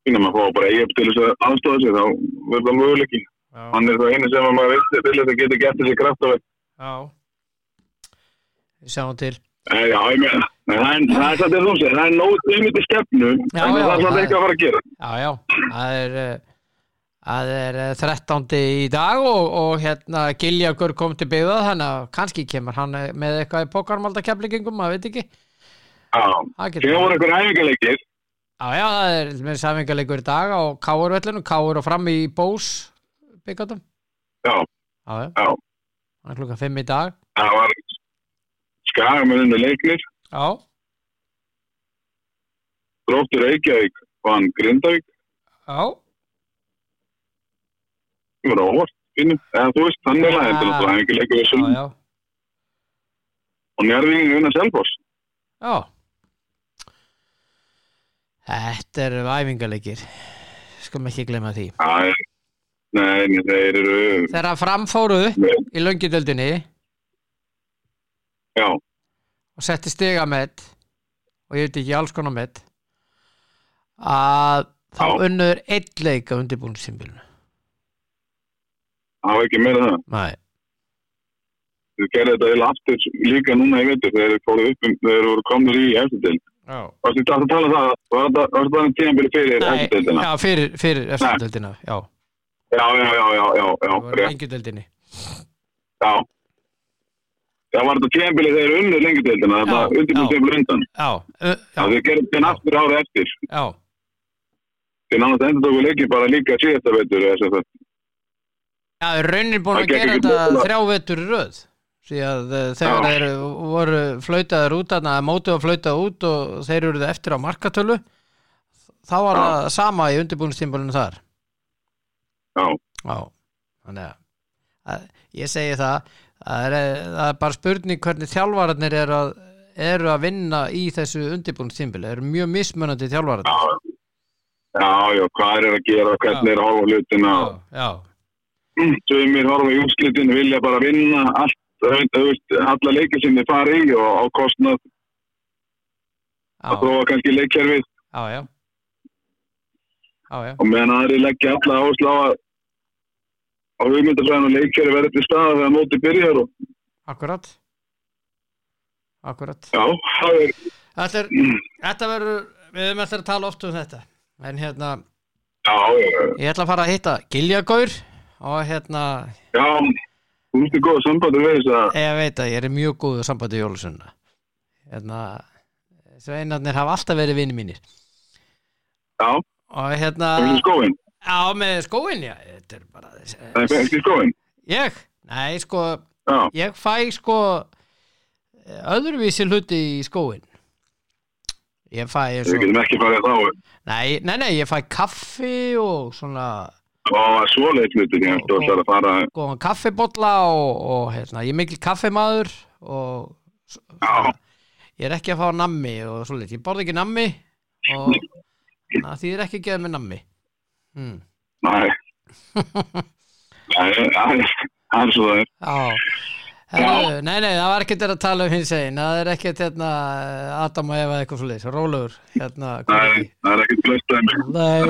B: finnum að fá bara Egil til þess að aðstofa sig þá verður það möguleiki.
A: Já,
B: hann er það eini sem að maður veist til þess að geta gert þessi kraftaveg
A: já. Við sjáum til.
B: Eh, Já, ég meina, það er- er þetta þú segir, það er nóg tími til stefnu, en það er
A: er-
B: ekki að fara að gera.
A: Já, já, það er uh, það er uh, 13. í dag og, og hérna Giljagur kom til byggða þannig að kannski kemur hann eh, með eitthvað í pókarmaldakeflingum, maður veit ekki.
B: Já,
A: Það
B: voru einhver æfingarleikir,
A: Já, já, það er með samingarleikur í dag á Káurvellinu, Káur og fram í Bós byggatum
B: já,
A: Já, já, það er klukkan 5 í dag.
B: Það var skagamenninu leiknir,
A: Já,
B: Dróttur Reykjavík vann Grindavík,
A: já,
B: það var óvart, finnum, þú veist, þannig að þetta er náttúrulega æfingarleikur við
A: já, já,
B: og njárvíðin vinna Selfoss.
A: já Þetta eru æfingarleikir Skulum ekki glemma því.
B: Er, nei, nei, þeir eru,
A: Þegar framfóru í löngjudeldinni
B: já,
A: og setti stiga með og ég veit ekki alls konar með að þá unnur einn leik á undirbúinsimbilinu
B: það var ekki meira það.
A: Nei,
B: Þau gerði þetta eða aftur líka núna í upp um, þeir voru komnir í eftir til.
A: Já
B: Varstu þetta að tala um það? Var þetta- þetta en tíðanbyrði fyrir eftirdeildina?
A: já, fyrir, fyrir eftirdeldina, já,
B: Já, já, já, já, já, já,
A: það var
B: rétt,
A: lengjudeldinni
B: já. Já, var þetta tíðanbyrði þegar unnur lengjudeildina, þetta
A: Já,
B: undirbúið tíðanbyrði undan.
A: Já,
B: Já,
A: já,
B: þeir gerði þetta aftur ára eftir.
A: já,
B: Þeir náttúrulega endur tóku leikið bara líka síðasta veitur, eða sem sagt.
A: já, er raunin búin
B: Það
A: að gera þetta þrjá vetur í röð því að uh, þegar þeir voru flautaðar út þarna, mótið var flautað út og þeir eru eftir á markatölu þá var
B: Já.
A: það sama í undirbúinsimbilinu þar.
B: Já,
A: Já, þannig að, að ég segi það það er, það er bara spurning hvernig þjálfararnir eru að, eru að vinna í þessu undirbúinstimbili, eru mjög mismunandi þjálfararnir.
B: Já, já, já, hvað er að gera, hvernig er að horfa hlutina.
A: já, já,
B: Sumir horfa í útsklitin, vilja bara vinna allt, þú veist, alla leikið sem þið fara í og á kostnað. Að prófa kannski leikkerfið.
A: Já, já. Já,
B: og meðan aðri leggja alla áherslu á að á hugmyndafræðin og leikkerfi verður til staða þegar móti byrjar og
A: akkurat. Akkurat.
B: Já, það er,
A: er, þetta verður, við erum eftir að tala oft um þetta. En hérna,
B: já, já,
A: ég ætla að fara að hitta Giljagaur og hérna
B: já, þú veist góða sambandi við þess að,
A: Ég veit að ég er mjög góðu sambandi í Jólusunna hérna sveinarnir hafa alltaf verið vinni mínir.
B: Já,
A: og hérna
B: er skóin,
A: á með skóin já, þetta er bara
B: það er ekki skóin,
A: ég, nei sko
B: já,
A: ég fæ sko öðruvísi hluti í skóin ég fæ
B: við
A: og
B: getum ekki farið þá,
A: nei, nei, nei, ég fæ kaffi og svona
B: og svoleiðis hluti ég ætti alltaf að fara
A: góðan kaffibotla og, og hérna, ég er mikil kaffimaður og
B: Já.
A: ég er ekki að fá nammi og svolítið, ég borði ekki nammi og na, því er ekki að geða með nammi. Hmm.
B: Nei. Það er svo það er.
A: Já, Herru, nei, nei, það var ekkert að tala um hins einn, það er ekkert hérna, Adam og Eva eitthvað svolítið, rólegur, hérna,
B: Nei, það er ekkert
A: Nei,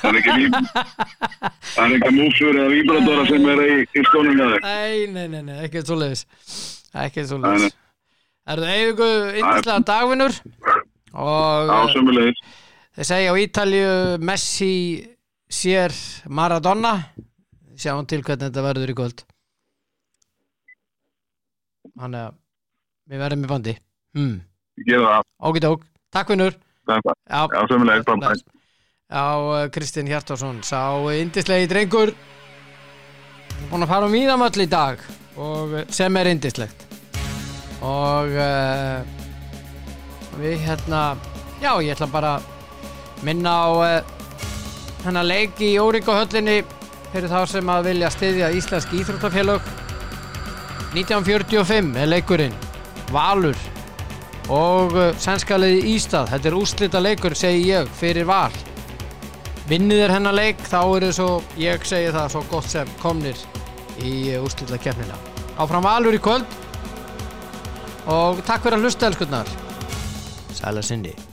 B: Það er ekki vím Það er ekki múfur eða víbratora sem er í, í skónum með þig
A: nei, nei, nei, nei, ekkert svolítið, ekkert svolítið. það eigingu yndislega dagvinnur? Og
B: sömulegis
A: þeir segja á Ítalju Messi sér Maradona, sjáum til hvernig þetta verður í kvöld. Þannig að við verðum í bandi. Hmm.
B: Það.
A: Ógidók, takk vinnur. Já, eh, Kristinn Hjartarsson sá indislegi drengur. Búin að fara um íðamöll í dag eh, sem er indislegt og uh, við hérna já, ég ætla bara minna á uh, hennar leik í Órikahöllinni fyrir þá sem að vilja styðja Íslensk Íþróttafélög 1945 er leikurinn. Valur og uh, sænskaliði Ístað þetta er úslita leikur segi ég fyrir val. Vinnið er hennar leik þá er þið svo, ég segi það svo gott sem komnir í uh, úslita keppnina. Áfram Valur í kvöld. Og takk fyrir að hlusta elskurnar. Sæla sinni